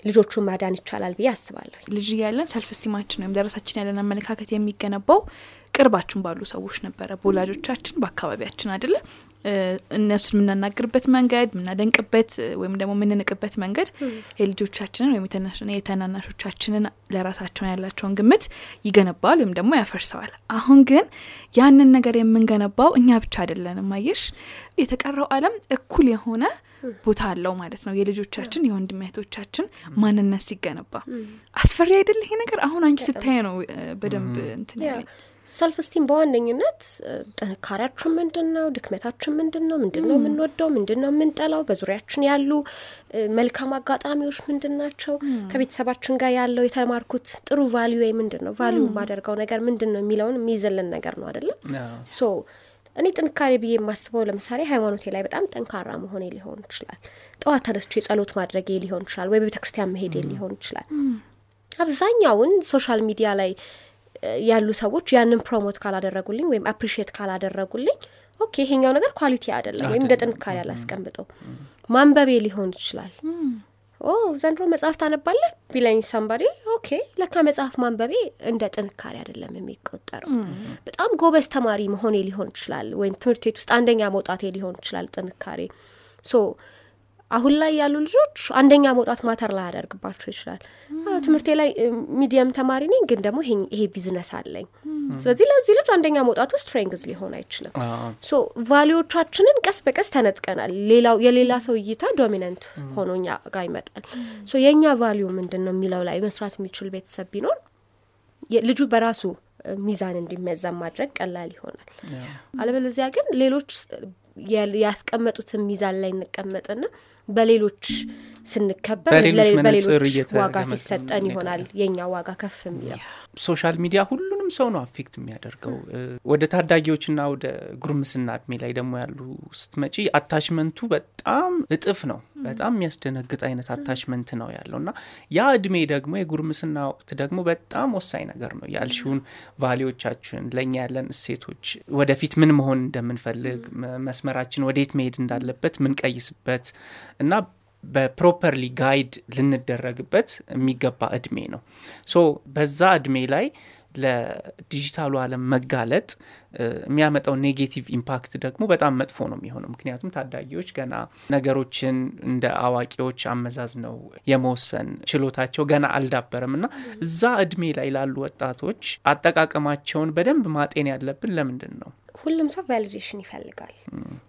ልጆቹን ማዳን ይቻላል ብዬ አስባለሁ ልጅ እያለን self-esteem ኣችን ወይም ለራሳችን ያለን አመለካከት የሚገነባው ቅርባችን ባሉ ሰዎች ነበረ። በወላጆቻችን በአካባቢያችን አይደለ እነሱን የምናናግርበት መንገድ የምናደንቅበት ወይም ደግሞ የምንንቅበት መንገድ የልጆቻችንን ወይም የተናናሾቻችንን ለራሳቸውን ያላቸውን ግምት ይገነባል ወይም ደግሞ ያፈርሰዋል። አሁን ግን ያንን ነገር የምንገነባው እኛ ብቻ አይደለንም። አየሽ? የተቀረው አለም እኩል የሆነ ቦታ አለው ማለት ነው። የልጆቻችን የወንድም እህቶቻችን ማንነት ሲገነባ። አስፈሪ አይደለ ይሄ ነገር? አሁን አንቺ ስታይ ነው በደንብ እንትን self-esteem በዋነኝነት ጥንካሬያችን ምንድን ነው ድክመታችን ምንድን ነው ምንድን ነው የምንወደው? ምንድን ነው የምንጠላው? በዙሪያችን ያሉ መልካም አጋጣሚዎች ምንድን ናቸው? ከቤተሰባችን ጋር ያለው የተማርኩት ጥሩ value ምንድን ነው value የማደርገው ነገር ምንድን ነው የሚለውን የሚይዝልን ነገር ነው አይደለም? so እኔ ጥንካሬ ብዬ የማስበው ለምሳሌ ሃይማኖቴ ላይ በጣም ጠንካራ መሆኔ ሊሆን ይችላል። ጠዋት ተነስቼ የጸሎት ማድረጌ ሊሆን ይችላል። ወይ ቤተ ክርስቲያን መሄዴ ሊሆን ይችላል። አብዛኛውን social media ላይ ያሉ ሰዎች ያንን promote ካላደረጉልኝ ወይም appreciate ካላደረጉልኝ okay ይሄኛው ነገር quality አይደለም ወይም እንደ ጥንካሬ አላስቀምጠው ማንበቤ ሊሆን ይችላል። ኦ ዘንድሮ መጽሐፍ ታነባለህ ቢለኝ somebody okay ለካ መጽሐፍ ማንበቤ እንደ ጥንካሬ አይደለም የሚቆጠረው። በጣም ጎበዝ ተማሪ መሆኔ ሊሆን ይችላል ወይም ትምህርት ቤት ውስጥ አንደኛ መውጣቴ ሊሆን ይችላል ጥንካሬ። so አሁን ላይ ያሉ ልጆች አንደኛ መውጣት matter ላያደርግባቸው ይችላል። ትምህርቴ ላይ medium ተማሪ ነኝ ግን ደግሞ ይሄ ቢዝነስ አለኝ። ስለዚህ ለዚህ ልጅ አንደኛ መውጣቱ strength ሊሆን አይችልም። so value ዎቻችንን ቀስ በቀስ ተነጥቀናል። ሌላው የሌላ ሰው እይታ dominant ሆኖ እኛ ጋር ይመጣል። so የእኛ value ምንድን ነው የሚለው ላይ መስራት የሚችል ቤተሰብ ቢኖር ልጁ በራሱ ሚዛን እንዲመዘን ማድረግ ቀላል ይሆናል። አለበለዚያ ግን ሌሎች ያስቀመጡትን ሚዛን ላይ እንቀመጥና በሌሎች ስንከበር በሌሎች ዋጋ ሲሰጠን ይሆናል። የኛ ዋጋ ከፍ የሚለው social media ሁሉንም ሰው ነው affect የሚያደርገው። ወደ ታዳጊዎችና ወደ ጉርምስና እድሜ ላይ ደግሞ ያሉ ስትመጪ attachment ኡ በጣም እጥፍ ነው። በጣም የሚያስደነግጥ አይነት attachment ነው ያለው። እና ያ እድሜ ደግሞ የጉርምስና ወቅት ደግሞ በጣም ወሳኝ ነገር ነው። ያልሽውን value ዎቻችን ለእኛ ያለን እሴቶች ወደፊት ምን መሆን እንደምንፈልግ መስመራችን ወዴት መሄድ እንዳለበት ምንቀይስበት እና በ properly guide ልንደረግበት የሚገባ እድሜ ነው። so በዛ እድሜ ላይ ለዲጂታሉ ዓለም መጋለጥ የሚያመጣው negative impact ደግሞ በጣም መጥፎ ነው የሚሆነው። ምክንያቱም ታዳጊዎች ገና ነገሮችን እንደ አዋቂዎች አመዛዝነው የመወሰን ችሎታቸው ገና አልዳበረም እና እዛ እድሜ ላይ ላሉ ወጣቶች አጠቃቀማቸውን በደንብ ማጤን ያለብን ለምንድን ነው? ሁሉም ሰው validation ይፈልጋል።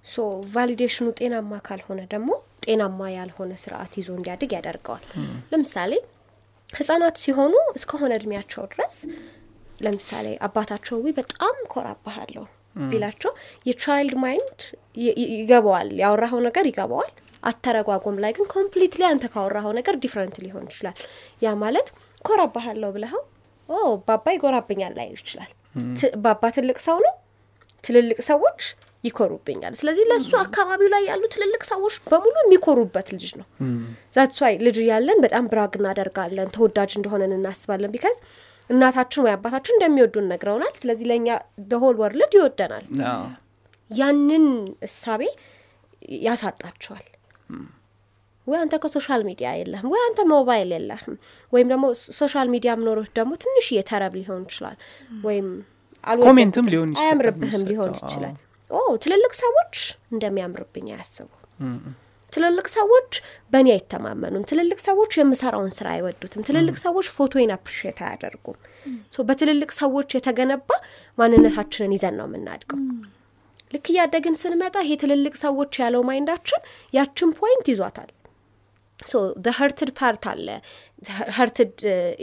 so validation ኑ ጤናማ ካልሆነ ደግሞ ጤናማ ያልሆነ ስርዓት ይዞ እንዲያድግ ያደርገዋል። ለምሳሌ ህጻናት ሲሆኑ እስከሆነ እድሜያቸው ድረስ ለምሳሌ አባታቸው ዊ በጣም ኮራባሃለሁ ቢላቸው የ child mind ይገባዋል፣ ያወራኸው ነገር ይገባዋል። አተረጓጎም ላይ ግን completely አንተ ካወራኸው ነገር different ሊሆን ይችላል። ያ ማለት ኮራባሃለሁ ብለኸው ኦ ባባ ይኮራብኛል ላይል ይችላል። ባባ ትልቅ ሰው ነው፣ ትልልቅ ሰዎች ይኮሩብኛል። ስለዚህ ለእሱ አካባቢው ላይ ያሉ ትልልቅ ሰዎች በሙሉ የሚኮሩበት ልጅ ነው። that's why ልጅ እያለን በጣም brag እናደርጋለን፣ ተወዳጅ እንደሆነን እናስባለን። because እናታችን ወይ አባታችን እንደሚወዱን ነግረውናል። ስለዚህ ለእኛ the whole world ይወደናል። ያንን እሳቤ ያሳጣቸዋል። ወይ አንተ ከ social media የለህም፣ ወይ አንተ ሞባይል የለህም፣ ወይም ደግሞ social media ምኖሮች ደግሞ ትንሽ የተረብ ሊሆን ይችላል፣ ወይም አያምርብህም ሊሆን ይችላል። ኦ ትልልቅ ሰዎች እንደሚያምርብኝ አያስቡ። ትልልቅ ሰዎች በእኔ አይተማመኑም። ትልልቅ ሰዎች የምሰራውን ስራ አይወዱትም። ትልልቅ ሰዎች ፎቶዬን appreciate አያደርጉም። በትልልቅ ሰዎች የተገነባ ማንነታችንን ይዘን ነው የምናድገው። ልክ እያደግን ስንመጣ ይሄ ትልልቅ ሰዎች ያለው mind ኣችን ያችን point ይዟታል። so hurted part አለ hurted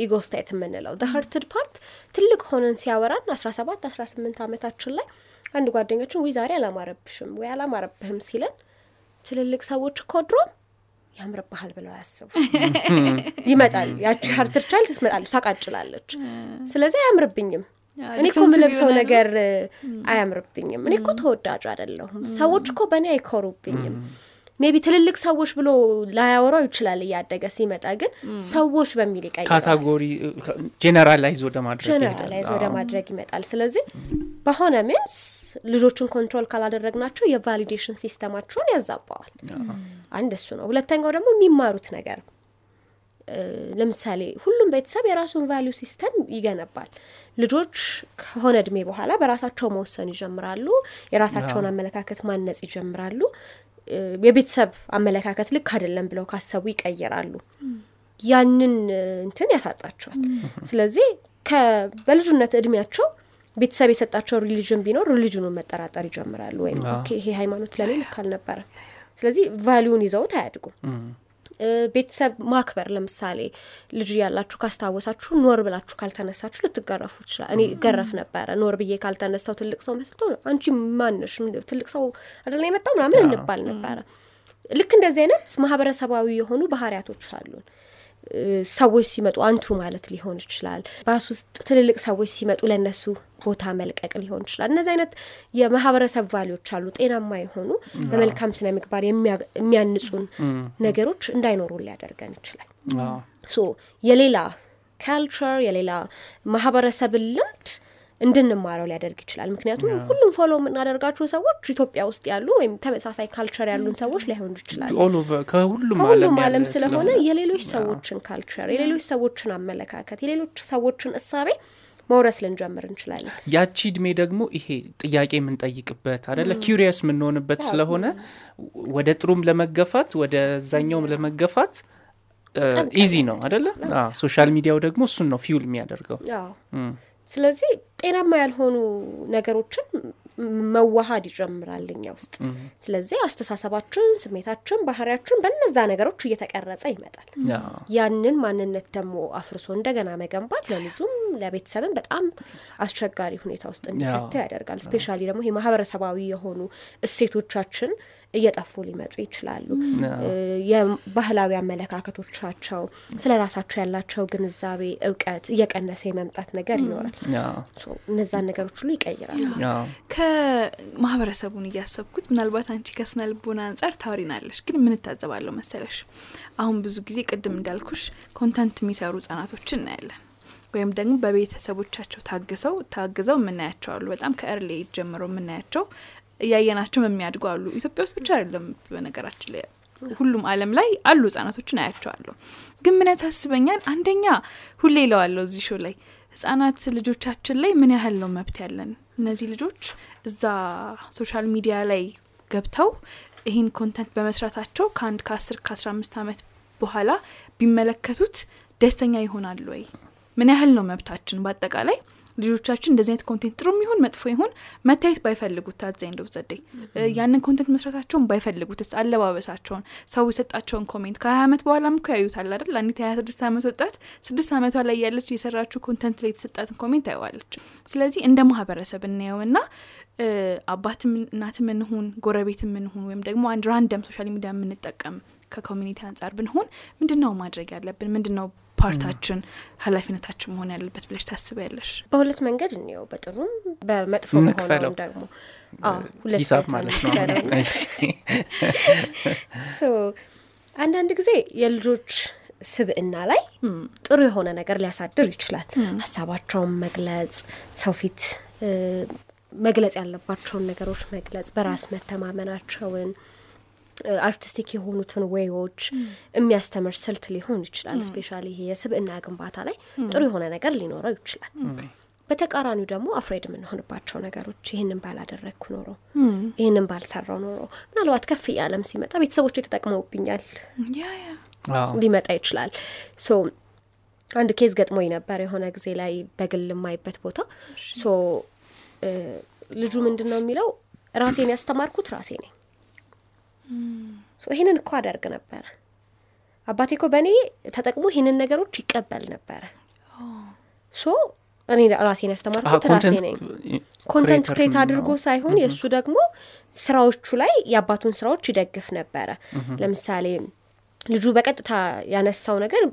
ego state የምንለው hurted part ትልቅ ሆነን ሲያወራን አስራ ሰባት አስራ ስምንት ዓመታችን ላይ አንድ ጓደኛችን ወይ ዛሬ አላማረብሽም ወይ አላማረብህም ሲለን ትልልቅ ሰዎች እኮ ድሮ ያምርብሃል ብለው አያስቡ። ይመጣል ያቺ hurted child ትመጣለች፣ ታቃጭላለች። ስለዚህ አያምርብኝም እኔ እኮ የምለብሰው ነገር አያምርብኝም። እኔ እኮ ተወዳጅ አይደለሁም። ሰዎች እኮ በእኔ አይኮሩብኝም። maybe ትልልቅ ሰዎች ብሎ ላያወራው ይችላል። እያደገ ሲመጣ ግን ሰዎች በሚል ይቀይራል። category generalize ወደ ማድረግ generalize ወደ ማድረግ ይመጣል። ስለዚህ በሆነ means ልጆችን control ካላደረግናቸው የ validation system ኣቸውን ያዛባዋል። አንድ እሱ ነው። ሁለተኛው ደግሞ የሚማሩት ነገር ለምሳሌ ሁሉም ቤተሰብ የራሱን value system ይገነባል። ልጆች ከሆነ እድሜ በኋላ በራሳቸው መወሰን ይጀምራሉ። የራሳቸውን አመለካከት ማነጽ ይጀምራሉ። የቤተሰብ አመለካከት ልክ አይደለም ብለው ካሰቡ ይቀይራሉ። ያንን እንትን ያሳጣቸዋል። ስለዚህ በልጅነት እድሜያቸው ቤተሰብ የሰጣቸው religion ቢኖር ሪሊጅኑን መጠራጠር ይጀምራሉ። ወይም ይሄ ሃይማኖት ለእኔ ልክ አልነበረም። ስለዚህ value ን ይዘውት አያድጉም። ቤተሰብ ማክበር ለምሳሌ ልጅ ያላችሁ ካስታወሳችሁ ኖር ብላችሁ ካልተነሳችሁ ልትገረፉ ይችላል። እኔ እገረፍ ነበረ። ኖር ብዬ ካልተነሳው ትልቅ ሰው መስልቶ አንቺ ማንሽ ትልቅ ሰው አይደለ የመጣው ምናምን እንባል ነበረ። ልክ እንደዚህ አይነት ማህበረሰባዊ የሆኑ ባህሪያቶች አሉን። ሰዎች ሲመጡ አንቱ ማለት ሊሆን ይችላል። ባስ ውስጥ ትልልቅ ሰዎች ሲመጡ ለእነሱ ቦታ መልቀቅ ሊሆን ይችላል። እነዚህ አይነት የማህበረሰብ value ዎች አሉ። ጤናማ የሆኑ በመልካም ስነ ምግባር የሚያንጹን ነገሮች እንዳይኖሩ ሊያደርገን ይችላል። so የሌላ culture የሌላ ማህበረሰብን ልምድ እንድንማረው ሊያደርግ ይችላል። ምክንያቱም ሁሉም follow የምናደርጋቸው ሰዎች ኢትዮጵያ ውስጥ ያሉ ወይም ተመሳሳይ culture ያሉን ሰዎች ላይሆኑ ይችላሉ። ከሁሉም ዓለም ስለሆነ የሌሎች ሰዎችን culture፣ የሌሎች ሰዎችን አመለካከት፣ የሌሎች ሰዎችን እሳቤ መውረስ ልንጀምር እንችላለን። ያቺ እድሜ ደግሞ ይሄ ጥያቄ የምንጠይቅበት አደለ curious የምንሆንበት ስለሆነ ወደ ጥሩም ለመገፋት ወደ ዛኛውም ለመገፋት easy ነው አደለ? social media ው ደግሞ እሱን ነው fuel የሚያደርገው። ስለዚህ ጤናማ ያልሆኑ ነገሮችን መዋሃድ ይጀምራል እኛ ውስጥ። ስለዚህ አስተሳሰባችን፣ ስሜታችን፣ ባህሪያችን በነዛ ነገሮች እየተቀረጸ ይመጣል። ያንን ማንነት ደግሞ አፍርሶ እንደገና መገንባት ለልጁም ለቤተሰብም በጣም አስቸጋሪ ሁኔታ ውስጥ እንዲከተ ያደርጋል። ስፔሻሊ ደግሞ ይሄ ማህበረሰባዊ የሆኑ እሴቶቻችን እየጠፉ ሊመጡ ይችላሉ። የባህላዊ አመለካከቶቻቸው ስለ ራሳቸው ያላቸው ግንዛቤ፣ እውቀት እየቀነሰ የመምጣት ነገር ይኖራል። እነዛን ነገሮች ሁሉ ይቀይራሉ። ከማህበረሰቡን እያሰብኩት ምናልባት አንቺ ከስነ ልቦና አንጻር ታወሪናለሽ፣ ግን ምን እታዘባለሁ መሰለሽ አሁን ብዙ ጊዜ ቅድም እንዳልኩሽ content የሚሰሩ ህጻናቶችን እናያለን ወይም ደግሞ በቤተሰቦቻቸው ታግሰው ታግዘው የምናያቸው አሉ። በጣም ከ early ጀምሮ የምናያቸው እያየናቸው የሚያድጉ አሉ። ኢትዮጵያ ውስጥ ብቻ አይደለም በነገራችን ላይ ሁሉም አለም ላይ አሉ ህጻናቶችን አያቸዋለሁ። ግን ምን ያሳስበኛል፣ አንደኛ ሁሌ እለዋለሁ እዚህ show ላይ ህጻናት ልጆቻችን ላይ ምን ያህል ነው መብት ያለን? እነዚህ ልጆች እዛ social media ላይ ገብተው ይህን content በመስራታቸው ከአንድ ከአስር ከአስራ አምስት ዓመት በኋላ ቢመለከቱት ደስተኛ ይሆናሉ ወይ? ምን ያህል ነው መብታችን? በአጠቃላይ ልጆቻችን እንደዚህ አይነት content ጥሩም ይሁን መጥፎ ይሁን መታየት ባይፈልጉት ታዘኝ ዘዴ ያንን content መስራታቸውን ባይፈልጉትስ አለባበሳቸውን ሰው የሰጣቸውን comment ከሀያ ዓመት በኋላም እኮ ያዩታል አይደል? አንዲት የሀያ ስድስት ዓመት ወጣት ስድስት ዓመቷ ላይ ያለች የሰራችው content ላይ የተሰጣትን comment ታየዋለች። ስለዚህ እንደ ማህበረሰብ እናየውና አባትም እናትም እንሁን ጎረቤትም እንሁን ወይም ደግሞ አንድ random social media የምንጠቀም ከ community አንጻር ብንሆን ምንድን ነው ማድረግ ያለብን? ምንድን ነው part አችን ኃላፊነታችን መሆን ያለበት ብለሽ ታስቢያለሽ? በሁለት መንገድ እንየው፣ በጥሩም በመጥፎ በሆነውም ደግሞ ሂሳብ ማለት ነው። አንዳንድ ጊዜ የልጆች ስብዕና ላይ ጥሩ የሆነ ነገር ሊያሳድር ይችላል። ሀሳባቸውን መግለጽ፣ ሰው ፊት መግለጽ ያለባቸውን ነገሮች መግለጽ፣ በራስ መተማመናቸውን artistic የሆኑትን way ኦች የሚያስተምር ስልት ሊሆን ይችላል። specially ይሄ የስብዕና ግንባታ ላይ ጥሩ የሆነ ነገር ሊኖረው ይችላል። በተቃራኒው ደግሞ afraid የምንሆንባቸው ነገሮች ይህንን ባላደረግኩ ኖሮ ይህንን ባልሰራው ኖሮ ምናልባት ከፍ እያለም ሲመጣ ቤተሰቦች ተጠቅመውብኛል ሊመጣ ይችላል። so አንድ case ገጥሞኝ ነበር የሆነ ጊዜ ላይ በግል የማይበት ቦታ። so ልጁ ምንድን ነው የሚለው? ራሴን ያስተማርኩት ራሴ ነኝ። ይህንን እኮ አደርግ ነበረ። አባቴ እኮ በእኔ ተጠቅሞ ይህንን ነገሮች ይቀበል ነበረ። so እኔ ራሴን ያስተማርኩት ራሴ ነኝ። content create አድርጎ ሳይሆን የእሱ ደግሞ ስራዎቹ ላይ የአባቱን ስራዎች ይደግፍ ነበረ። ለምሳሌ ልጁ በቀጥታ ያነሳው ነገር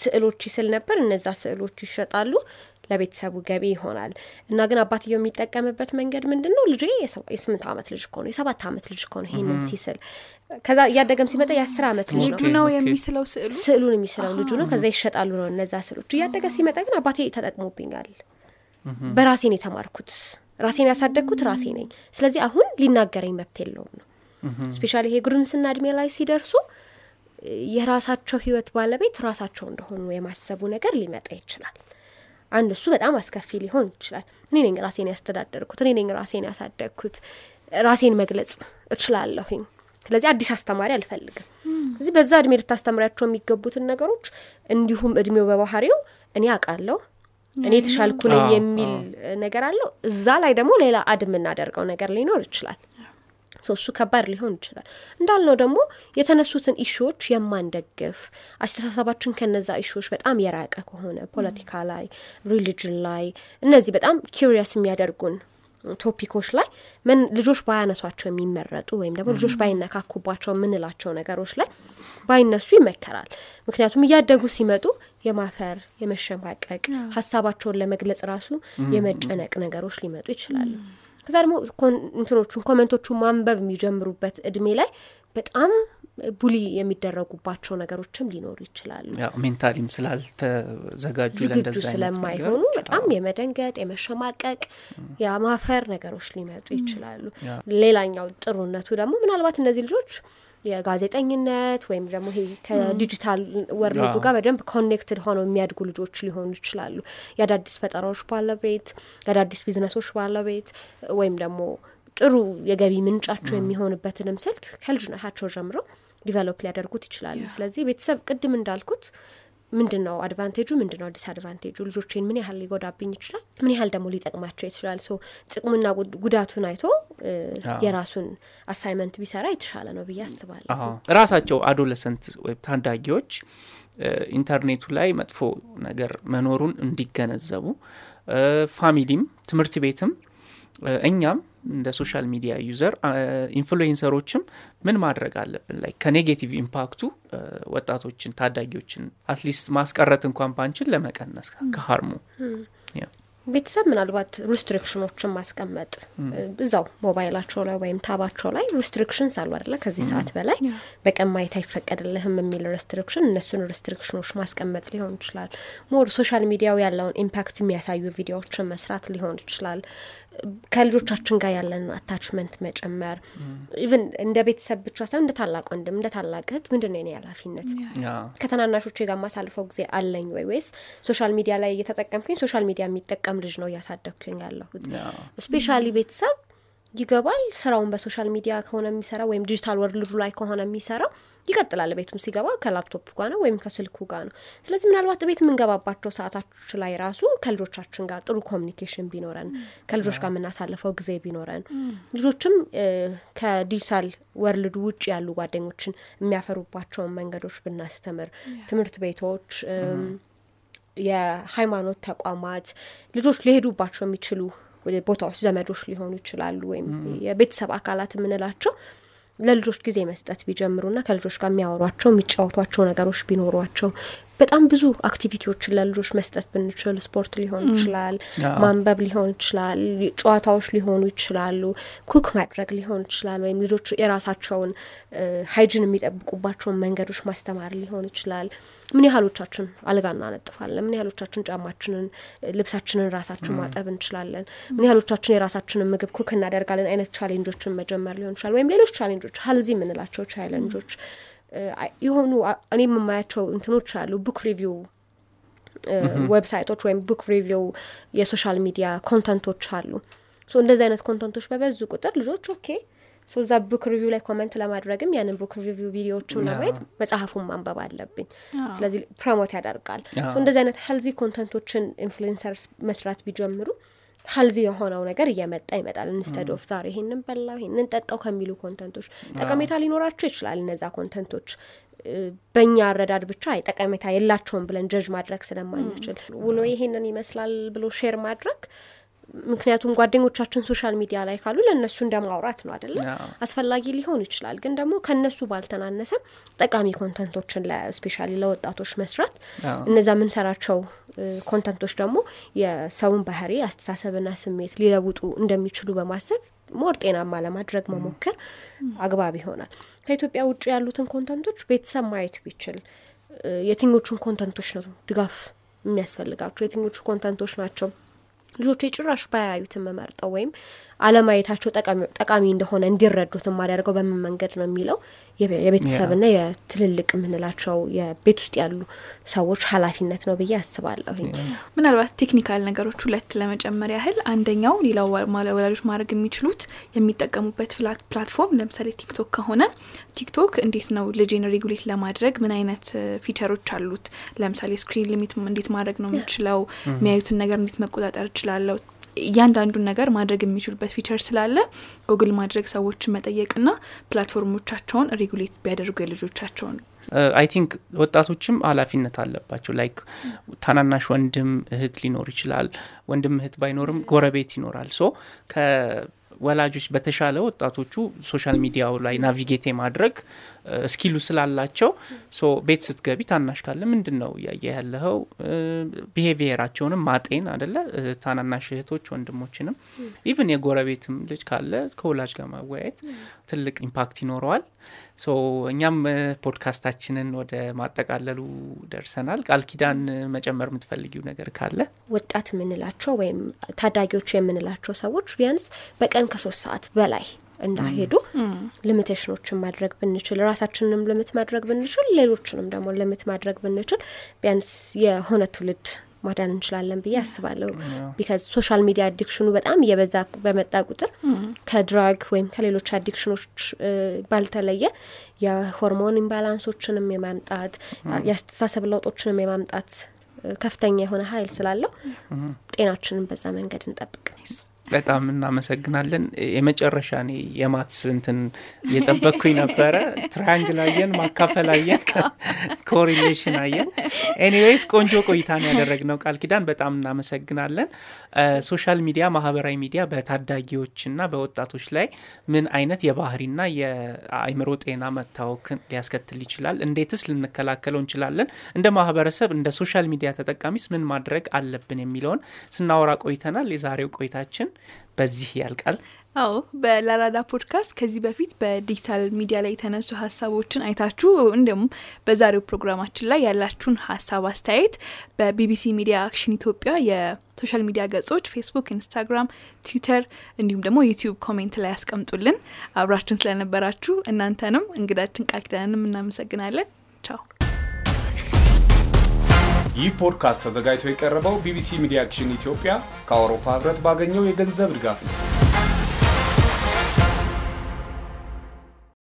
ስዕሎች ይስል ነበር። እነዛ ስዕሎች ይሸጣሉ፣ ለቤተሰቡ ገቢ ይሆናል። እና ግን አባትየው የሚጠቀምበት መንገድ ምንድን ነው? ልጁ የሰ- የስምንት ዓመት ልጅ እኮ ነው፣ የሰባት ዓመት ልጅ እኮ ነው ይሄንን ሲስል። ከዛ እያደገም ሲመጣ የአስር ዓመት ልጅ ነው። የሚስለው ስዕሉ ስዕሉን የሚስለው ልጁ ነው። ከዛ ይሸጣሉ ነው እነዛ ስዕሎች። እያደገ ሲመጣ ግን አባቴ ተጠቅሞብኛል፣ በራሴን የተማርኩት ራሴን ያሳደግኩት ራሴ ነኝ። ስለዚህ አሁን ሊናገረኝ መብት የለውም ነው። ስፔሻሊ ይሄ ጉርምስና እድሜ ላይ ሲደርሱ የራሳቸው ህይወት ባለቤት ራሳቸው እንደሆኑ የማሰቡ ነገር ሊመጣ ይችላል። አንድ እሱ በጣም አስከፊ ሊሆን ይችላል። እኔ ነኝ ራሴን ያስተዳደርኩት፣ እኔ ነኝ ራሴን ያሳደግኩት፣ ራሴን መግለጽ እችላለሁኝ። ስለዚህ አዲስ አስተማሪ አልፈልግም። እዚህ በዛ እድሜ ልታስተምሪያቸው የሚገቡትን ነገሮች እንዲሁም እድሜው በባህሪው እኔ አውቃለሁ እኔ የተሻልኩ ነኝ የሚል ነገር አለው። እዛ ላይ ደግሞ ሌላ add የምናደርገው ነገር ሊኖር ይችላል። so እሱ ከባድ ሊሆን ይችላል። እንዳልነው ደግሞ የተነሱትን issue ዎች የማንደግፍ አስተሳሰባችን ከነዛ issue ዎች በጣም የራቀ ከሆነ ፖለቲካ ላይ፣ religion ላይ እነዚህ በጣም curious የሚያደርጉን topic ኦች ላይ ምን ልጆች ባያነሷቸው የሚመረጡ ወይም ደግሞ ልጆች ባይነካኩባቸው የምንላቸው ነገሮች ላይ ባይነሱ ይመከራል። ምክንያቱም እያደጉ ሲመጡ የማፈር የመሸማቀቅ ሀሳባቸውን ለመግለጽ ራሱ የመጨነቅ ነገሮች ሊመጡ ይችላሉ። ከዛ ደግሞ እንትኖቹን comment ኦቹን ማንበብ የሚጀምሩበት እድሜ ላይ በጣም bully የሚደረጉባቸው ነገሮችም ሊኖሩ ይችላሉ። mentally ም ስላልተዘጋጁ ዝግጁ ስለማይሆኑ በጣም የመደንገጥ የመሸማቀቅ የማፈር ነገሮች ሊመጡ ይችላሉ። ሌላኛው ጥሩነቱ ደግሞ ምናልባት እነዚህ ልጆች የጋዜጠኝነት ወይም ደግሞ ይሄ ከ digital world ኡ ጋር በደንብ connected ሆነው የሚያድጉ ልጆች ሊሆኑ ይችላሉ። የአዳዲስ ፈጠራዎች ባለቤት፣ የአዳዲስ ቢዝነሶች ባለቤት ወይም ደግሞ ጥሩ የገቢ ምንጫቸው የሚሆንበትንም ስልት ከልጅነታቸው ጀምረው develop ሊያደርጉት ይችላሉ። ስለዚህ ቤተሰብ ቅድም እንዳልኩት ምንድን ነው advantage ኡ፣ ምንድን ነው disadvantage ኡ፣ ልጆቼን ምን ያህል ሊጎዳብኝ ይችላል፣ ምን ያህል ደግሞ ሊጠቅማቸው ይችላል። so ጥቅሙና ጉዳቱን አይቶ የራሱን assignment ቢሰራ የተሻለ ነው ብዬ አስባለሁ። ራሳቸው adolescent ወይም ታዳጊዎች ኢንተርኔቱ ላይ መጥፎ ነገር መኖሩን እንዲገነዘቡ family ም ትምህርት ቤትም እኛም እንደ social media user influencer ኦችም ምን ማድረግ አለብን ላይ ከ negative impact ኡ ወጣቶችን ታዳጊዎችን at least ማስቀረት እንኳን ባንችል ለመቀነስ ከ harm ኡ ቤተሰብ ምናልባት restriction ኦችን ማስቀመጥ እ፣ እዛው ሞባይላቸው ላይ ወይም tab ኣቸው ላይ restrictions አሉ አደለ? ከዚህ ሰዓት በላይ በቀን ማየት አይፈቀድልህም የሚል restriction፣ እነሱን restriction ኦች ማስቀመጥ ሊሆን ይችላል። more social media ው ያለውን impact የሚያሳዩ ቪዲዮዎችን መስራት ሊሆን ይችላል። ከልጆቻችን ጋር ያለን attachment መጨመር even እንደ ቤተሰብ ብቻ ሳይሆን እንደ ታላቅ ወንድም እንደ ታላቅ እህት ምንድን ነው የኔ ኃላፊነት? ያ ከተናናሾቼ ጋር ማሳልፈው ጊዜ አለኝ ወይ ወይስ social media ላይ እየተጠቀምኩኝ social media የሚጠቀም ልጅ ነው እያሳደግኩኝ ያለሁት? specially ቤተሰብ ይገባል። ስራውን በ social media ከሆነ የሚሰራ ወይም digital world ኡ ላይ ከሆነ የሚሰራው ይቀጥላል። ቤቱም ሲገባ ከላፕቶፕ ጋር ነው ወይም ከስልኩ ጋር ነው። ስለዚህ ምናልባት ቤት የምንገባባቸው ሰዓታት ላይ ራሱ ከልጆቻችን ጋር ጥሩ communication ቢኖረን ከልጆች ጋር የምናሳልፈው ጊዜ ቢኖረን ልጆችም ከ digital world ኡ ውጭ ያሉ ጓደኞችን የሚያፈሩባቸውን መንገዶች ብናስተምር ትምህርት ቤቶች የሃይማኖት ተቋማት ልጆች ሊሄዱባቸው የሚችሉ ቦታዎች ዘመዶች ሊሆኑ ይችላሉ ወይም የቤተሰብ አካላት የምንላቸው ለልጆች ጊዜ መስጠት ቢጀምሩና ከልጆች ጋር የሚያወሯቸው የሚጫወቷቸው ነገሮች ቢኖሯቸው በጣም ብዙ አክቲቪቲዎችን ለልጆች መስጠት ብንችል ስፖርት ሊሆን ይችላል ማንበብ ሊሆን ይችላል ጨዋታዎች ሊሆኑ ይችላሉ cook ማድረግ ሊሆን ይችላል ወይም ልጆች የራሳቸውን hygiene የሚጠብቁባቸውን መንገዶች ማስተማር ሊሆን ይችላል። ምን ያህሎቻችን አልጋ እናነጥፋለን? ምን ያህሎቻችን ጫማችንን ልብሳችንን ራሳችን ማጠብ እንችላለን? ምን ያህሎቻችን የራሳችንን ምግብ cook እናደርጋለን? አይነት challenge ኦችን መጀመር ሊሆን ይችላል። ወይም ሌሎች challenge ኦች healthy የምንላቸው challenge ኦች የሆኑ እኔ የማያቸው እንትኖች አሉ። book review website ኦች ወይም book review የ social media content ኦች አሉ። So እንደዚህ አይነት content ኦች በበዙ ቁጥር ልጆች okay። So እዛ book review ላይ comment ለማድረግም ያንን book review ቪዲዮዎችን ለማየት መጽሐፉን ማንበብ አለብኝ። ስለዚህ promote ያደርጋል። So እንደዚህ አይነት healthy content ኦችን influencers መስራት ቢጀምሩ healthy የሆነው ነገር እየመጣ ይመጣል። instead of ዛሬ ይሄንን በላው ይሄንን ጠጣው ከሚሉ content ኦች ጠቀሜታ ሊኖራቸው ይችላል። እነዛ content ኦች በእኛ አረዳድ ብቻ ጠቀሜታ የላቸውም ብለን ጀጅ ማድረግ ስለማንችል። ውሎ ይሄንን ይመስላል ብሎ share ማድረግ ምክንያቱም ጓደኞቻችን social media ላይ ካሉ ለእነሱ እንደ ማውራት ነው አይደለም አዎ። አስፈላጊ ሊሆን ይችላል። ግን ደግሞ ከነሱ ባልተናነሰ ጠቃሚ content ኦችን especially ለወጣቶች መስራት እነዛ የምንሰራቸው content ኦች ደግሞ የሰውን ባህሪ አስተሳሰብና ስሜት ሊለውጡ እንደሚችሉ በማሰብ more ጤናማ ለማድረግ መሞከር አግባብ ይሆናል። ከኢትዮጵያ ውጭ ያሉትን content ኦች ቤተሰብ ማየት ቢችል የትኞቹን content ኦች ነው ድጋፍ የሚያስፈልጋቸው? የትኞቹ content ኦች ናቸው ልጆች ጭራሽ ባያዩት የምመርጠው ወይም አለማየታቸው ጠቃሚ- ጠቃሚ እንደሆነ እንዲረዱት የማደርገው በምን መንገድ ነው የሚለው የቤ- የቤተሰብና የትልልቅ የምንላቸው የቤት ውስጥ ያሉ ሰዎች ኃላፊነት ነው ብዬ አስባለሁ። ምናልባት technical ነገሮች ሁለት ለመጨመር ያህል አንደኛው ሌላው ወላጆች ማድረግ የሚችሉት የሚጠቀሙበት ፍላት- platform ለምሳሌ ቲክቶክ ከሆነ ቲክቶክ እንዴት ነው ልጄን regulate ለማድረግ ምን አይነት feature ኦች አሉት? ለምሳሌ screen limit እንዴት ማድረግ ነው የምችለው? የሚያዩትን ነገር እንዴት መቆጣጠር እችላለሁ? እያንዳንዱን ነገር ማድረግ የሚችሉበት feature ስላለ ጉግል ማድረግ ሰዎችን መጠየቅና platform ኦቻቸውን regulate ቢያደርጉ የልጆቻቸውን። I think ወጣቶችም ኃላፊነት አለባቸው። Like ታናናሽ ወንድም እህት ሊኖር ይችላል። ወንድም እህት ባይኖርም ጎረቤት ይኖራል። So ከወላጆች በተሻለ ወጣቶቹ social media ው ላይ navigate የማድረግ skill ኡ ስላላቸው ቤት ስትገቢ ታናሽ ካለ ምንድን ነው እያየ ያለኸው behavior ኣቸውንም ማጤን አደለ ታናናሽ እህቶች ወንድሞችንም even የጎረቤትም ልጅ ካለ ከወላጅ ጋር ማወያየት ትልቅ impact ይኖረዋል እኛም እ፣ ፖድካስታችንን ወደ ማጠቃለሉ ደርሰናል። ቃል ኪዳን መጨመር የምትፈልጊው ነገር ካለ? ወጣት የምንላቸው ወይም ታዳጊዎች የምንላቸው ሰዎች ቢያንስ በቀን ከሶስት ሰዓት በላይ እንዳሄዱ limitation ኦችን ማድረግ ብንችል ራሳችንንም limit ማድረግ ብንችል ሌሎችንም ደግሞ limit ማድረግ ብንችል ቢያንስ የሆነ ትውልድ ማዳን እንችላለን ብዬ አስባለሁ። Because social media addiction ኡ በጣም እየበዛ በመጣ ቁጥር ከ drug ወይም ከሌሎች addiction ኦች ባልተለየ የሆርሞን imbalance ኦችንም የማምጣት የአስተሳሰብ ለውጦችንም የማምጣት ከፍተኛ የሆነ ኃይል ስላለው ጤናችንን በዛ መንገድ እንጠብቅ በጣም እናመሰግናለን። የመጨረሻ እኔ የ maths እንትን እየጠበቅኩኝ ነበረ። Triangle አየን ማካፈል አየን correlation አየን። Anyways ቆንጆ ቆይታን ያደረግነው ቃል ኪዳን በጣም እናመሰግናለን። Social media ማህበራዊ ሚዲያ በታዳጊዎችና በወጣቶች ላይ ምን አይነት የባህሪና የአእምሮ ጤና መታወክን ሊያስከትል ይችላል? እንዴትስ ልንከላከለው እንችላለን? እንደ ማህበረሰብ እንደ social media ተጠቃሚስ ምን ማድረግ አለብን የሚለውን ስናወራ ቆይተናል። የዛሬው ቆይታችን በዚህ ያልቃል አዎ በላራዳ ፖድካስት ከዚህ በፊት በ digital media ላይ የተነሱ ሀሳቦችን አይታችሁ እንዲሁም በዛሬው ፕሮግራማችን ላይ ያላችሁን ሀሳብ አስተያየት በቢቢሲ ሚዲያ አክሽን ኢትዮጵያ የ social media ገጾች ፌስቡክ፣ ኢንስታግራም፣ ትዊተር እንዲሁም ደግሞ ዩቲዩብ comment ላይ ያስቀምጡልን። አብራችሁን ስለነበራችሁ እናንተንም እንግዳችን ቃል እናመሰግናለን። ቻው። ይህ ፖድካስት ተዘጋጅቶ የቀረበው ቢቢሲ ሚዲያ አክሽን ኢትዮጵያ ከአውሮፓ ህብረት ባገኘው የገንዘብ ድጋፍ ነው።